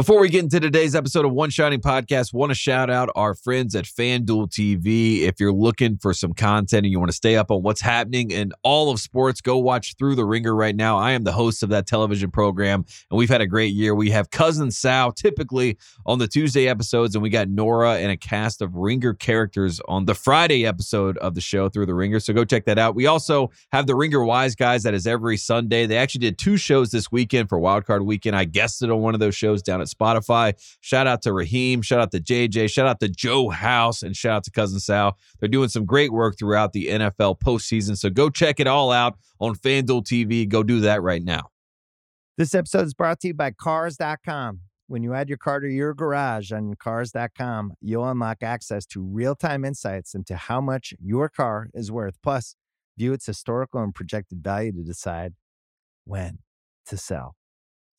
Before we get into today's episode of One Shining Podcast, want to shout out our friends at FanDuel TV. If you're looking for some content and you want to stay up on what's happening in all of sports, go watch Through the Ringer right now. I am the host of that television program, and we've had a great year. We have cousin Sal typically on the Tuesday episodes, and we got Nora and a cast of Ringer characters on the Friday episode of the show Through the Ringer. So go check that out. We also have the Ringer Wise Guys that is every Sunday. They actually did two shows this weekend for Wildcard Weekend. I guested on one of those shows down at Spotify. Shout out to Raheem. Shout out to JJ. Shout out to Joe House. And shout out to Cousin Sal. They're doing some great work throughout the NFL postseason. So go check it all out on FanDuel TV. Go do that right now. This episode is brought to you by Cars.com. When you add your car to your garage on Cars.com, you'll unlock access to real time insights into how much your car is worth. Plus, view its historical and projected value to decide when to sell.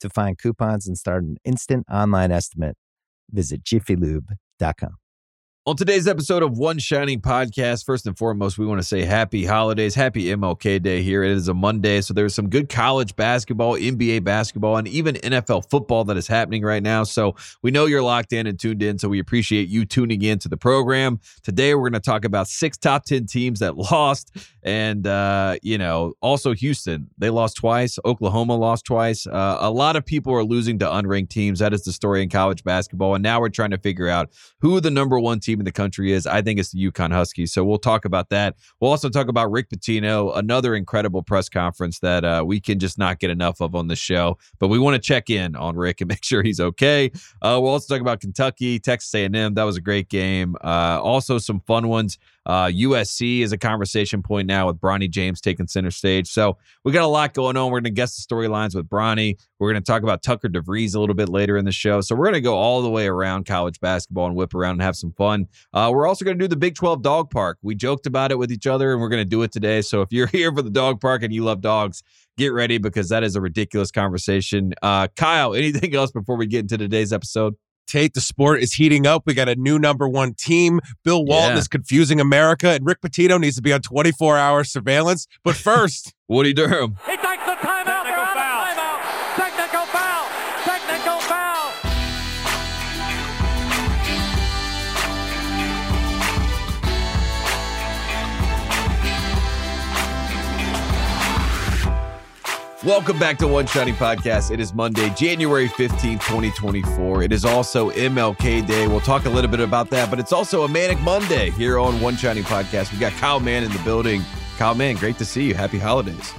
To find coupons and start an instant online estimate, visit jiffylube.com. On today's episode of One Shining Podcast, first and foremost, we want to say happy holidays, happy MLK Day here. It is a Monday, so there's some good college basketball, NBA basketball, and even NFL football that is happening right now. So we know you're locked in and tuned in, so we appreciate you tuning in to the program. Today, we're going to talk about six top 10 teams that lost, and, uh, you know, also Houston. They lost twice, Oklahoma lost twice. Uh, a lot of people are losing to unranked teams. That is the story in college basketball. And now we're trying to figure out who the number one team in the country is. I think it's the UConn Huskies. So we'll talk about that. We'll also talk about Rick Pitino, another incredible press conference that uh, we can just not get enough of on the show. But we want to check in on Rick and make sure he's okay. Uh, we'll also talk about Kentucky, Texas A&M. That was a great game. Uh, also some fun ones. Uh, USC is a conversation point now with Bronny James taking center stage. So we got a lot going on. We're going to guess the storylines with Bronny. We're going to talk about Tucker DeVries a little bit later in the show. So we're going to go all the way around college basketball and whip around and have some fun. Uh, we're also going to do the Big 12 dog park. We joked about it with each other and we're going to do it today. So if you're here for the dog park and you love dogs, get ready because that is a ridiculous conversation. Uh, Kyle, anything else before we get into today's episode? Tate, the sport is heating up. We got a new number one team. Bill Walton Yeah. is confusing America, and Rick Pitino needs to be on 24 hour surveillance. But first, Woody Durham. Welcome back to One Shining Podcast. It is Monday, January 15th, 2024. It is also MLK Day. We'll talk a little bit about that, but it's also a Manic Monday here on One Shining Podcast. We got Kyle Mann in the building. Kyle Mann, great to see you. Happy holidays.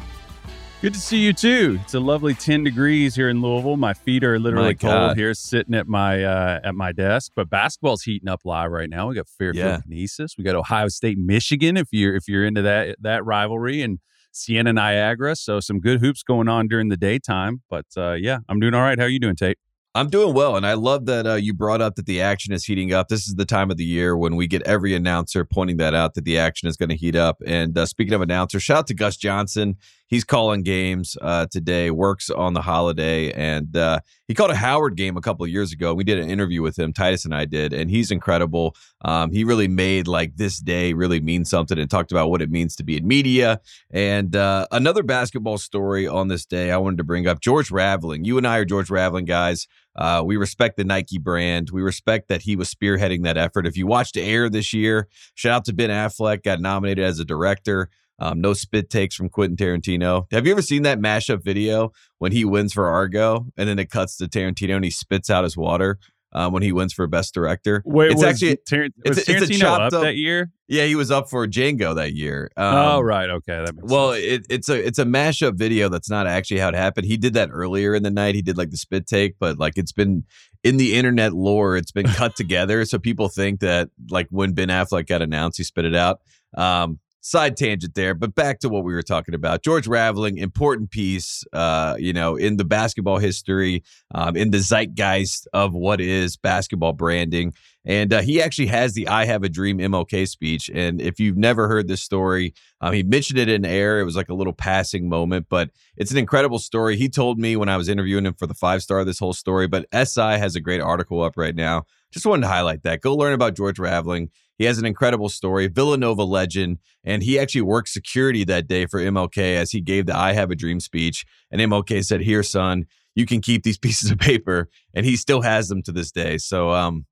Good to see you too. It's a lovely 10 degrees here in Louisville. My feet are literally cold here sitting at my uh, at my desk. But basketball's heating up live right now. We got Fairfield Yeah. Canisius. We got Ohio State Michigan if you're if you're into that that rivalry and Siena Niagara. So some good hoops going on during the daytime. But uh, yeah, I'm doing all right. How are you doing, Tate? I'm doing well, and I love that uh, you brought up that the action is heating up. This is the time of the year when we get every announcer pointing that out that the action is going to heat up. And uh, speaking of announcers, shout out to Gus Johnson. He's calling games uh, today, works on the holiday, and uh, he called a Howard game a couple of years ago. We did an interview with him, Titus and I did, and he's incredible. Um, he really made like this day really mean something and talked about what it means to be in media. And uh, another basketball story on this day I wanted to bring up George Raveling. You and I are George Raveling guys. Uh, we respect the Nike brand. We respect that he was spearheading that effort. If you watched Air this year, shout out to Ben Affleck, got nominated as a director. Um, no spit takes from Quentin Tarantino. Have you ever seen that mashup video when he wins for Argo and then it cuts to Tarantino and he spits out his water um, when he wins for Best Director? Wait, it's was actually Tar- it's a- it's a Tarantino chopped up that year? yeah, he was up for Django that year. Um, oh, right. Okay. That makes Well, it, it's a it's a mashup video that's not actually how it happened. He did that earlier in the night. He did like the spit take, but like it's been in the internet lore, it's been cut together. So people think that like when Ben Affleck got announced, he spit it out. Um, side tangent there, but back to what we were talking about. George Raveling, important piece, uh, you know, in the basketball history, um, in the zeitgeist of what is basketball branding. And uh, he actually has the I Have a Dream MLK speech. And if you've never heard this story, um, he mentioned it in air. It was like a little passing moment, but it's an incredible story. He told me when I was interviewing him for the five star this whole story, but SI has a great article up right now. Just wanted to highlight that. Go learn about George Raveling. He has an incredible story, Villanova legend, and he actually worked security that day for MLK as he gave the I Have a Dream speech. And MLK said, Here, son, you can keep these pieces of paper. And he still has them to this day. So, um,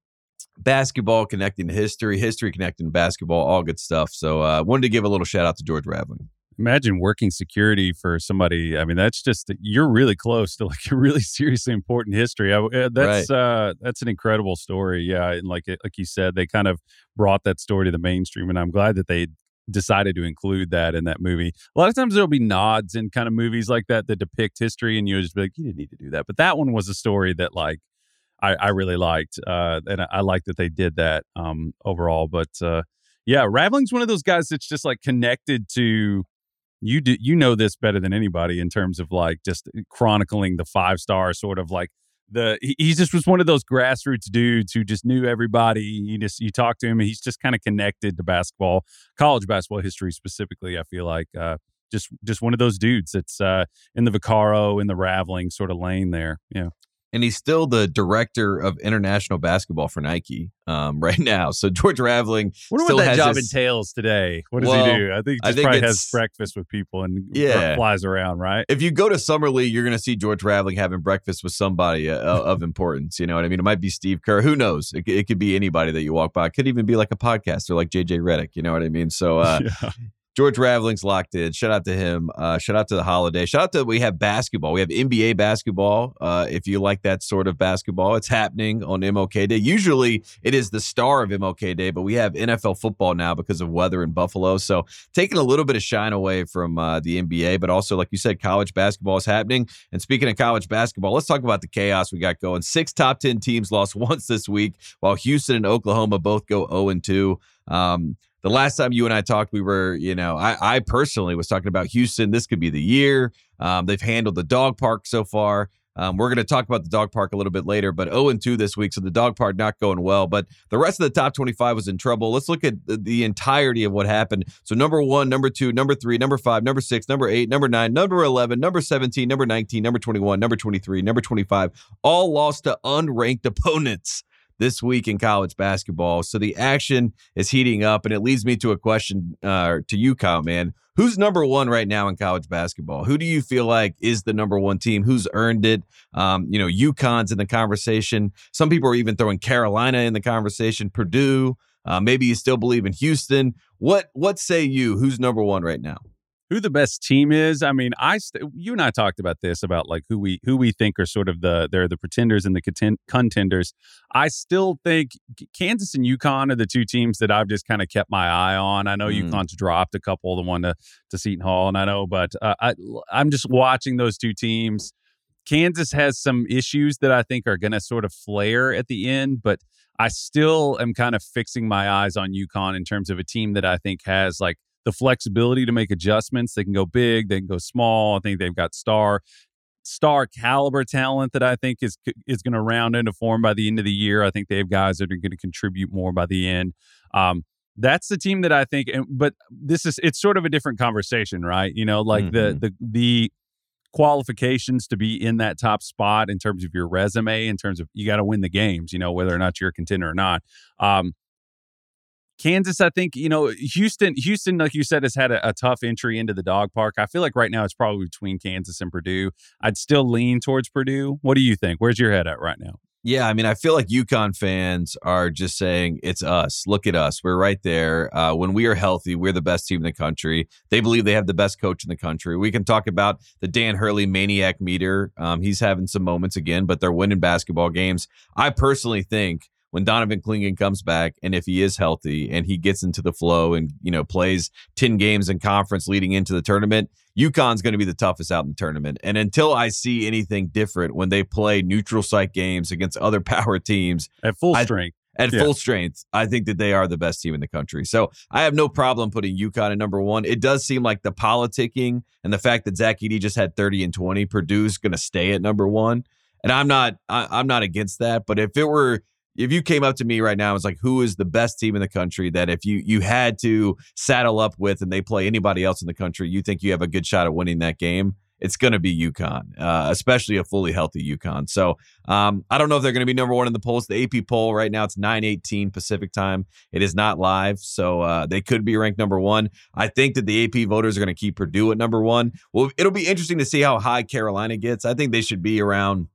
basketball connecting to history, history connecting to basketball, all good stuff. So, uh, wanted to give a little shout out to George Raveling. Imagine working security for somebody. I mean, that's just you're really close to like a really seriously important history. I, uh, that's uh, that's an incredible story. Yeah, and like like you said, they kind of brought that story to the mainstream, and I'm glad that they decided to include that in that movie. A lot of times there'll be nods in kind of movies like that that depict history, and you'll just be like, you didn't need to do that. But that one was a story that like I, I really liked, uh, and I, I like that they did that um, overall. But uh, yeah, Raveling's one of those guys that's just like connected to you. Do, you know this better than anybody in terms of like just chronicling the five star sort of like the. He, he just was one of those grassroots dudes who just knew everybody. You just you talk to him, and he's just kind of connected to basketball, college basketball history specifically. I feel like. Uh, just, just one of those dudes that's uh, in the Vaccaro, in the Raveling sort of lane there. Yeah. And he's still the director of international basketball for Nike um, right now. So George Raveling, wonder still what that job this- entails today. What does Well, he do? I think he I just think probably has breakfast with people and Yeah. flies around, right? if you go to Summer League, you're going to see George Raveling having breakfast with somebody uh, of importance. You know what I mean? It might be Steve Kerr. Who knows? It, it could be anybody that you walk by. It could even be like a podcaster like JJ Redick. You know what I mean? So uh, yeah. George Raveling's locked in. Shout out to him. Uh, shout out to the holiday. Shout out to we have basketball. We have NBA basketball. Uh, if you like that sort of basketball, it's happening on MLK Day. Usually it is the star of MLK Day, but we have NFL football now because of weather in Buffalo. So taking a little bit of shine away from uh, the NBA, but also like you said, college basketball is happening. And speaking of college basketball, let's talk about the chaos we got going. Six top ten teams lost once this week, while Houston and Oklahoma both go zero and two. Um, the last time you and I talked, we were, you know, I, I personally was talking about Houston. This could be the year. Um, they've handled the dog park so far. Um, we're going to talk about the dog park a little bit later, but 0 and 2 this week. So the dog park not going well. But the rest of the top 25 was in trouble. Let's look at the, the entirety of what happened. So number one, number two, number three, number five, number six, number eight, number nine, number 11, number 17, number 19, number 21, number 23, number 25, all lost to unranked opponents this week in college basketball. So the action is heating up, and it leads me to a question uh, to you, Kyle, man. Who's number one right now in college basketball? Who do you feel like is the number one team? Who's earned it? Um, you know, UConn's in the conversation. Some people are even throwing Carolina in the conversation. Purdue. Uh, maybe you still believe in Houston. What What say you? Who's number one right now? Who the best team is? I mean, I st- you and I talked about this about like who we who we think are sort of the they're the pretenders and the content- contenders. I still think Kansas and UConn are the two teams that I've just kind of kept my eye on. I know Mm. UConn's dropped a couple, the one to to Seton Hall, and I know, but uh, I I'm just watching those two teams. Kansas has some issues that I think are going to sort of flare at the end, but I still am kind of fixing my eyes on UConn in terms of a team that I think has like the flexibility to make adjustments. They can go big, they can go small. I think they've got star star caliber talent that I think is is going to round into form by the end of the year. I think they have guys that are going to contribute more by the end. Um, that's the team that I think. and- But this is it's sort of a different conversation, right? You know, like the the the qualifications to be in that top spot in terms of your resume, in terms of you got to win the games. You know, whether or not you're a contender or not. Um, Kansas, I think, you know, Houston, Houston, like you said, has had a, a tough entry into the dog park. I feel like right now it's probably between Kansas and Purdue. I'd still lean towards Purdue. What do you think? Where's your head at right now? Yeah, I mean, I feel like UConn fans are just saying it's us. Look at us. We're right there. Uh, when we are healthy, we're the best team in the country. They believe they have the best coach in the country. We can talk about the Dan Hurley maniac meter. Um, he's having some moments again, but they're winning basketball games. I personally think when Donovan Clingan comes back and if he is healthy and he gets into the flow and you know plays 10 games in conference leading into the tournament, UConn's going to be the toughest out in the tournament. And until I see anything different when they play neutral site games against other power teams at full I, strength. At yeah. full strength, I think that they are the best team in the country. So I have no problem putting UConn at number one. It does seem like the politicking and the fact that Zach Edey just had 30 and 20, Purdue's going to stay at number one. And I'm not, I, I'm not against that. But if it were if you came up to me right now, it's like who is the best team in the country that if you you had to saddle up with and they play anybody else in the country, you think you have a good shot at winning that game? It's going to be UConn, uh, especially a fully healthy UConn. So um, I don't know if they're going to be number one in the polls. The AP poll right now it's nine eighteen Pacific time. It is not live, so uh, they could be ranked number one. I think that the AP voters are going to keep Purdue at number one. Well, it'll be interesting to see how high Carolina gets. I think they should be around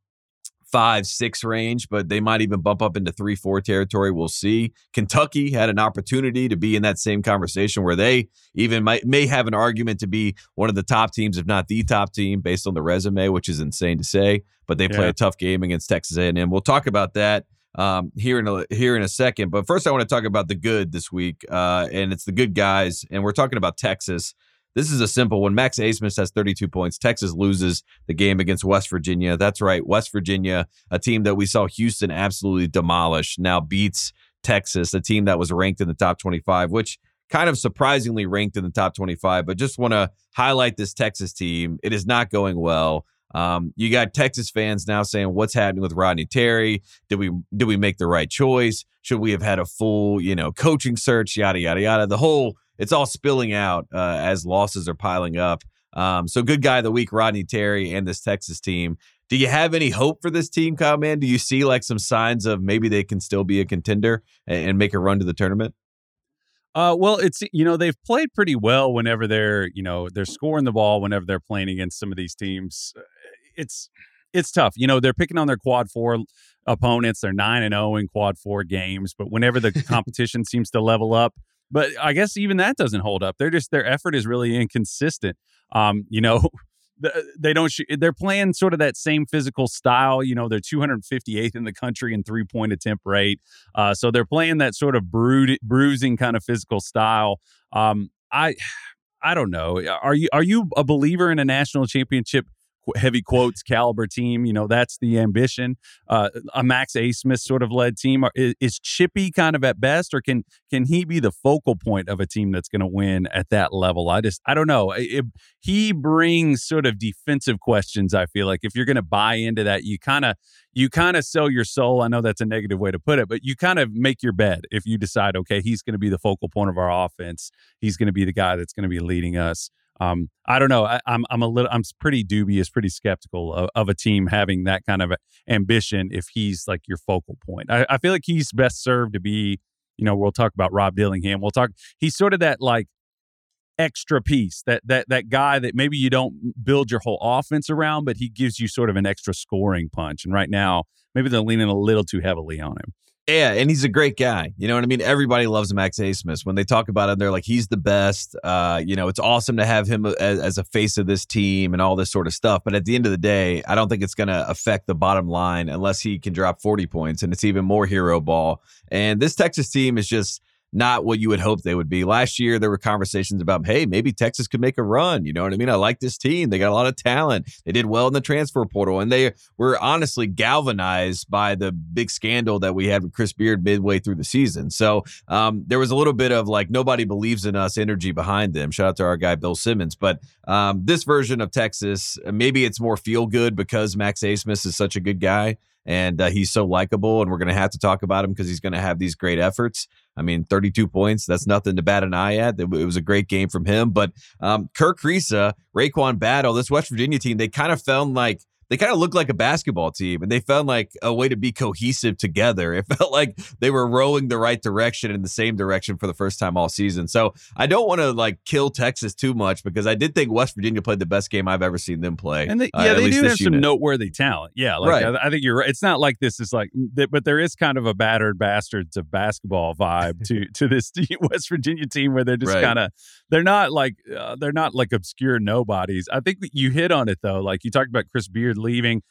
five, six range, but they might even bump up into three, four territory. We'll see. Kentucky had an opportunity to be in that same conversation where they even might may have an argument to be one of the top teams, if not the top team, based on the resume, which is insane to say. But they play yeah. a tough game against Texas A&M. We'll talk about that um, here in a here in a second. But first, I want to talk about the good this week, uh, and it's the good guys, and we're talking about Texas. This is a simple one. Max Abmas has 32 points. Texas loses the game against West Virginia. That's right. West Virginia, a team that we saw Houston absolutely demolish, now beats Texas, a team that was ranked in the top 25, which kind of surprisingly ranked in the top 25. But just want to highlight this Texas team. It is not going well. Um, you got Texas fans now saying, "What's happening with Rodney Terry? Did we did we make the right choice? Should we have had a full you know coaching search? Yada yada yada." The whole it's all spilling out uh, as losses are piling up. Um, so good guy of the week, Rodney Terry, and this Texas team. Do you have any hope for this team, Kyle, man? Do you see like some signs of maybe they can still be a contender and, and make a run to the tournament? Uh, well, it's you know they've played pretty well whenever they're you know they're scoring the ball whenever they're playing against some of these teams. Uh, it's it's tough. You know they're picking on their quad four opponents. They're nine and zero in quad four games, but whenever the competition seems to level up, but I guess even that doesn't hold up. They're just their effort is really inconsistent. Um, you know, they don't. They're playing sort of that same physical style. You know, they're 258th in the country in three point attempt rate. Uh, so they're playing that sort of brood, bruising kind of physical style. Um, I, I don't know. Are you are you a believer in a national championship heavy quotes caliber team. You know, that's the ambition. Uh, a Max Abmas sort of led team. Is, is, Chippy kind of at best, or can can he be the focal point of a team that's going to win at that level? I just I don't know. It, he brings sort of defensive questions. I feel like if you're going to buy into that, you kind of you kind of sell your soul. I know that's a negative way to put it, but you kind of make your bed if you decide, okay, he's going to be the focal point of our offense. He's going to be the guy that's going to be leading us um, I don't know. I, am I'm, I'm a little I'm pretty dubious, pretty skeptical of, of, a team having that kind of ambition if he's like your focal point. I, I feel like he's best served to be. You know, we'll talk about Rob Dillingham. We'll talk. He's sort of that like extra piece that that that guy that maybe you don't build your whole offense around, but he gives you sort of an extra scoring punch. And right now, maybe they're leaning a little too heavily on him. Yeah, and he's a great guy. You know what I mean? Everybody loves Max Abmas. When they talk about him, they're like, he's the best. Uh, you know, it's awesome to have him as, as, a face of this team and all this sort of stuff. But at the end of the day, I don't think it's going to affect the bottom line unless he can drop 40 points and it's even more hero ball. And this Texas team is just – not what you would hope they would be. Last year, there were conversations about, hey, maybe Texas could make a run. You know what I mean? I like this team. They got a lot of talent. They did well in the transfer portal, and they were honestly galvanized by the big scandal that we had with Chris Beard midway through the season. So um, there was a little bit of like, nobody believes in us energy behind them. Shout out to our guy, Bill Simmons. But um, this version of Texas, maybe it's more feel good because Max Abmas is such a good guy and uh, he's so likable, and we're going to have to talk about him because he's going to have these great efforts. I mean, 32 points, that's nothing to bat an eye at. It, was a great game from him. But um, Kerr Kriisa, RaeQuan Battle, this West Virginia team, they kind of found like they kind of looked like a basketball team and they found like a way to be cohesive together. It felt like they were rowing the right direction in the same direction for the first time all season. So I don't want to like kill Texas too much because I did think West Virginia played the best game I've ever seen them play. And they, uh, yeah, uh, they do have some noteworthy talent. Yeah, like right. I, I, think you're right. It's not like this is like, but there is kind of a battered bastards of basketball vibe to to this West Virginia team where they're just right. kind of they're not like uh, they're not like obscure nobodies. I think you hit on it though. Like you talked about Chris Beard leaving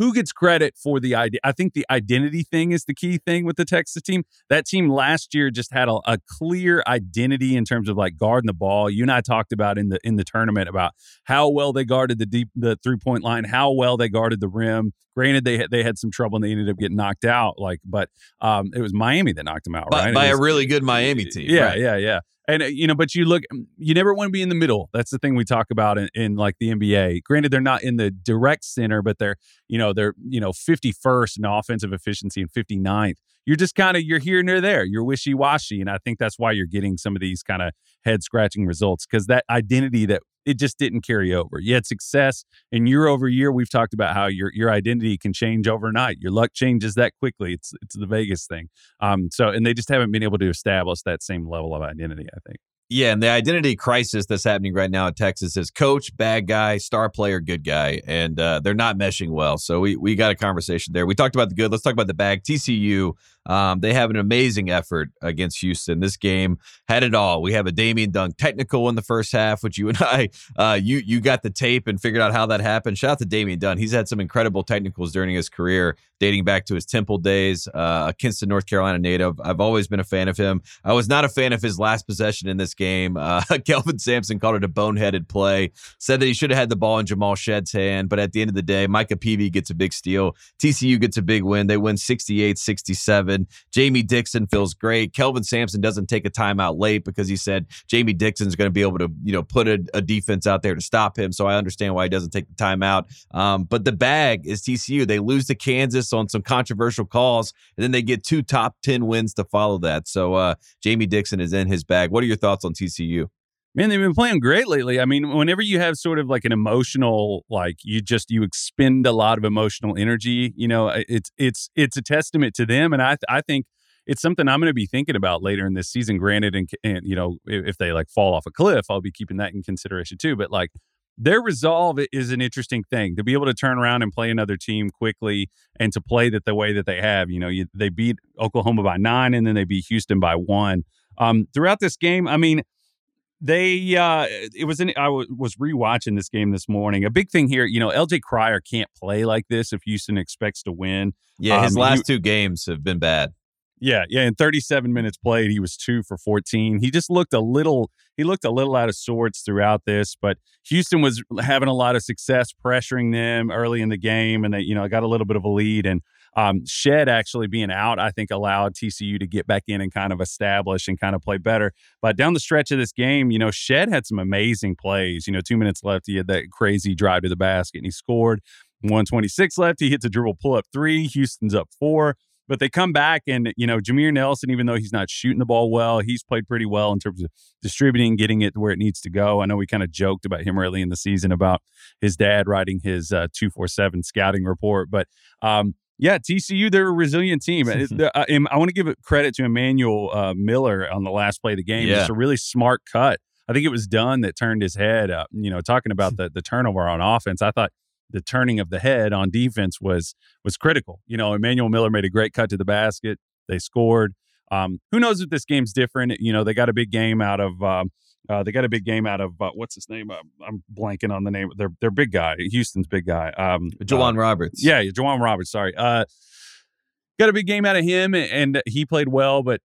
who gets credit for the idea? I think the identity thing is the key thing with the Texas team. That team last year just had a, a, clear identity in terms of like guarding the ball. You and I talked about in the in the tournament about how well they guarded the deep the three point line, how well they guarded the rim. Granted, they had, they had some trouble and they ended up getting knocked out. Like, but um, it was Miami that knocked them out, by, right? By was, a really good Miami team. Yeah, right. yeah, yeah. And uh, you know, but you look, you never want to be in the middle. That's the thing we talk about in, in, like the NBA. Granted, they're not in the direct center, but they're, you know, they're, you know, 51st in offensive efficiency and 59th. You're just kind of you're here and there. You're wishy washy, and I think that's why you're getting some of these kind of head scratching results because that identity that it just didn't carry over. You had success, and year over year, we've talked about how your your identity can change overnight. Your luck changes that quickly. It's it's the Vegas thing. Um, so and they just haven't been able to establish that same level of identity. I think. Yeah, and the identity crisis that's happening right now at Texas is coach, bad guy, star player, good guy, and uh, they're not meshing well. So we we got a conversation there. We talked about the good. Let's talk about the bad. TCU um, they have an amazing effort against Houston. This game had it all. We have a Damian Dunn technical in the first half, which you and I, uh, you you got the tape and figured out how that happened. Shout out to Damian Dunn. He's had some incredible technicals during his career, dating back to his Temple days. Uh, a Kinston, North Carolina native. I've always been a fan of him. I was not a fan of his last possession in this game. Uh, Kelvin Sampson called it a boneheaded play. Said that he should have had the ball in Jamal Shead's hand, but at the end of the day, Micah Peavy gets a big steal. TCU gets a big win. They win 68 67 seven. Jamie Dixon feels great. Kelvin Sampson doesn't take a timeout late because he said Jamie Dixon's going to be able to, you know, put a, a, defense out there to stop him. So I understand why he doesn't take the timeout. Um, but the bag is TCU. They lose to Kansas on some controversial calls, and then they get two top 10 wins to follow that. So uh, Jamie Dixon is in his bag. What are your thoughts on TCU? Man, they've been playing great lately. I mean, whenever you have sort of like an emotional, like you just you expend a lot of emotional energy. You know, it's it's it's a testament to them, and I I think it's something I'm going to be thinking about later in this season. Granted, and, and you know, if they like fall off a cliff, I'll be keeping that in consideration too. But like their resolve is an interesting thing to be able to turn around and play another team quickly and to play that the way that they have. You know, you, they beat Oklahoma by nine and then they beat Houston by one. Um, throughout this game, I mean they uh it was in I w- was rewatching this game this morning. A big thing here, you know, LJ Cryer can't play like this if Houston expects to win. Yeah, his um, last he, two games have been bad. Yeah, yeah. In 37 minutes played, he was two for 14. He just looked a little he looked a little out of sorts throughout this, but Houston was having a lot of success pressuring them early in the game, and they, you know, got a little bit of a lead. And um, Shead actually being out, I think, allowed TCU to get back in and kind of establish and kind of play better. But down the stretch of this game, you know, Shead had some amazing plays. You know, two minutes left, he had that crazy drive to the basket and he scored. 126 left, he hits a dribble pull up three. Houston's up four. But they come back and, you know, Jameer Nelson, even though he's not shooting the ball well, he's played pretty well in terms of distributing, getting it where it needs to go. I know we kind of joked about him early in the season about his dad writing his uh, 247 scouting report. But um, yeah, TCU, they're a resilient team. Uh, I want to give credit to Emmanuel uh, Miller on the last play of the game. Yeah. It's a really smart cut. I think it was Dunn that turned his head up. You know, talking about the the turnover on offense, I thought the turning of the head on defense was was critical. You know, Emmanuel Miller made a great cut to the basket. They scored. Um, who knows if this game's different? You know, they got a big game out of um, uh, they got a big game out of uh, what's his name? Uh, I'm blanking on the name. Their their big guy, Houston's big guy, um, uh, Roberts. Yeah, J'Wan Roberts. Sorry, uh, got a big game out of him, and he played well. But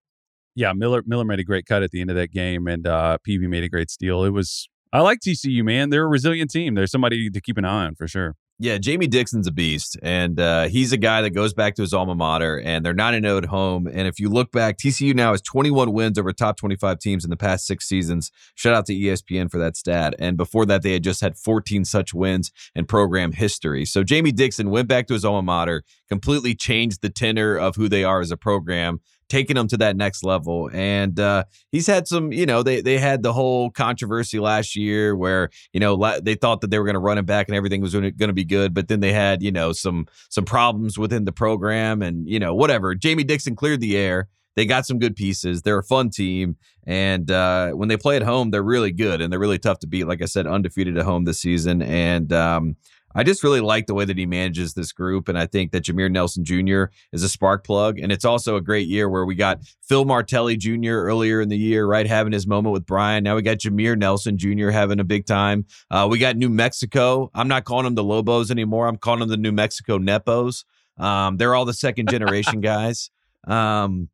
yeah, Miller Miller made a great cut at the end of that game, and uh, Peavy made a great steal. It was I like TCU, man. They're a resilient team. They're somebody to keep an eye on for sure. Yeah, Jamie Dixon's a beast, and uh, he's a guy that goes back to his alma mater, and they're 9 0 at home. And if you look back, TCU now has 21 wins over top 25 teams in the past six seasons. Shout out to ESPN for that stat. And before that, they had just had 14 such wins in program history. So Jamie Dixon went back to his alma mater, completely changed the tenor of who they are as a program taking him to that next level. And uh, he's had some, you know, they they had the whole controversy last year where you know they thought that they were going to run him back and everything was going to be good, but then they had you know some some problems within the program and you know whatever. Jamie Dixon cleared the air. They got some good pieces. They're a fun team, and uh, when they play at home, they're really good and they're really tough to beat. Like I said, undefeated at home this season, and um, I just really like the way that he manages this group. And I think that Jameer Nelson Jr. is a spark plug. And it's also a great year where we got Phil Martelli Jr. earlier in the year, right? Having his moment with Brian. Now we got Jameer Nelson Jr. having a big time. Uh, we got New Mexico. I'm not calling them the Lobos anymore. I'm calling them the New Mexico Nepos. Um, they're all the second generation guys. Um,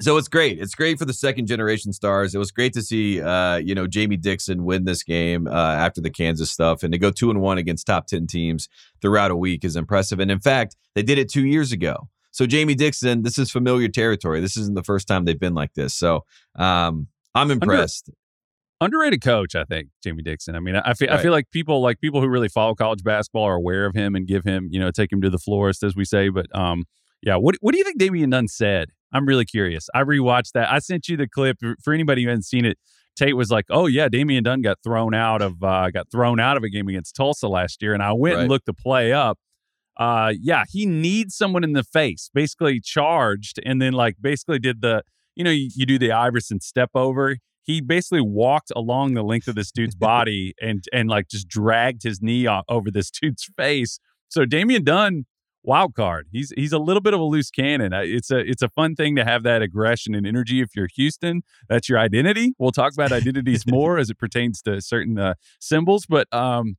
so it's great. It's great for the second generation stars. It was great to see, uh, you know, Jamie Dixon win this game uh, after the Kansas stuff, and to go two and one against top ten teams throughout a week is impressive. And in fact, they did it two years ago. So Jamie Dixon, this is familiar territory. This isn't the first time they've been like this. So um, I'm impressed. Under, underrated coach, I think Jamie Dixon. I mean, I feel right. I feel like people like people who really follow college basketball are aware of him and give him, you know, take him to the florist, as we say. But um, yeah, what what do you think Damian Dunn said I'm really curious. I rewatched that. I sent you the clip for anybody who hasn't seen it. Tate was like, "Oh yeah, Damian Dunn got thrown out of uh, got thrown out of a game against Tulsa last year," and I went right. and looked the play up. Uh, yeah, he needs someone in the face, basically charged, and then like basically did the you know you, you do the Iverson step over. He basically walked along the length of this dude's body and and like just dragged his knee over this dude's face. So Damian Dunn wild card. He's he's a little bit of a loose cannon. It's a it's a fun thing to have that aggression and energy. If you're Houston, that's your identity. We'll talk about identities more as it pertains to certain uh, symbols, but um,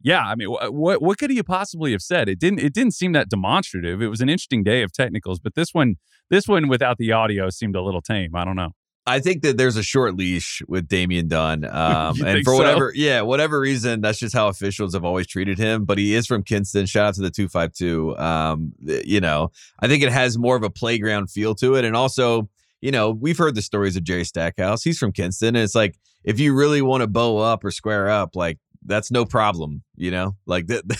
yeah, I mean, what what could he possibly have said? It didn't it didn't seem that demonstrative. It was an interesting day of technicals, but this one this one without the audio seemed a little tame. I don't know. I think that there's a short leash with Damian Dunn. Um, and for whatever, yeah, whatever reason, that's just how officials have always treated him. But he is from Kinston. Shout out to the 252. Um, you know, I think it has more of a playground feel to it. And also, you know, we've heard the stories of Jerry Stackhouse. He's from Kinston. And it's like, if you really want to bow up or square up, like, that's no problem, you know, like that.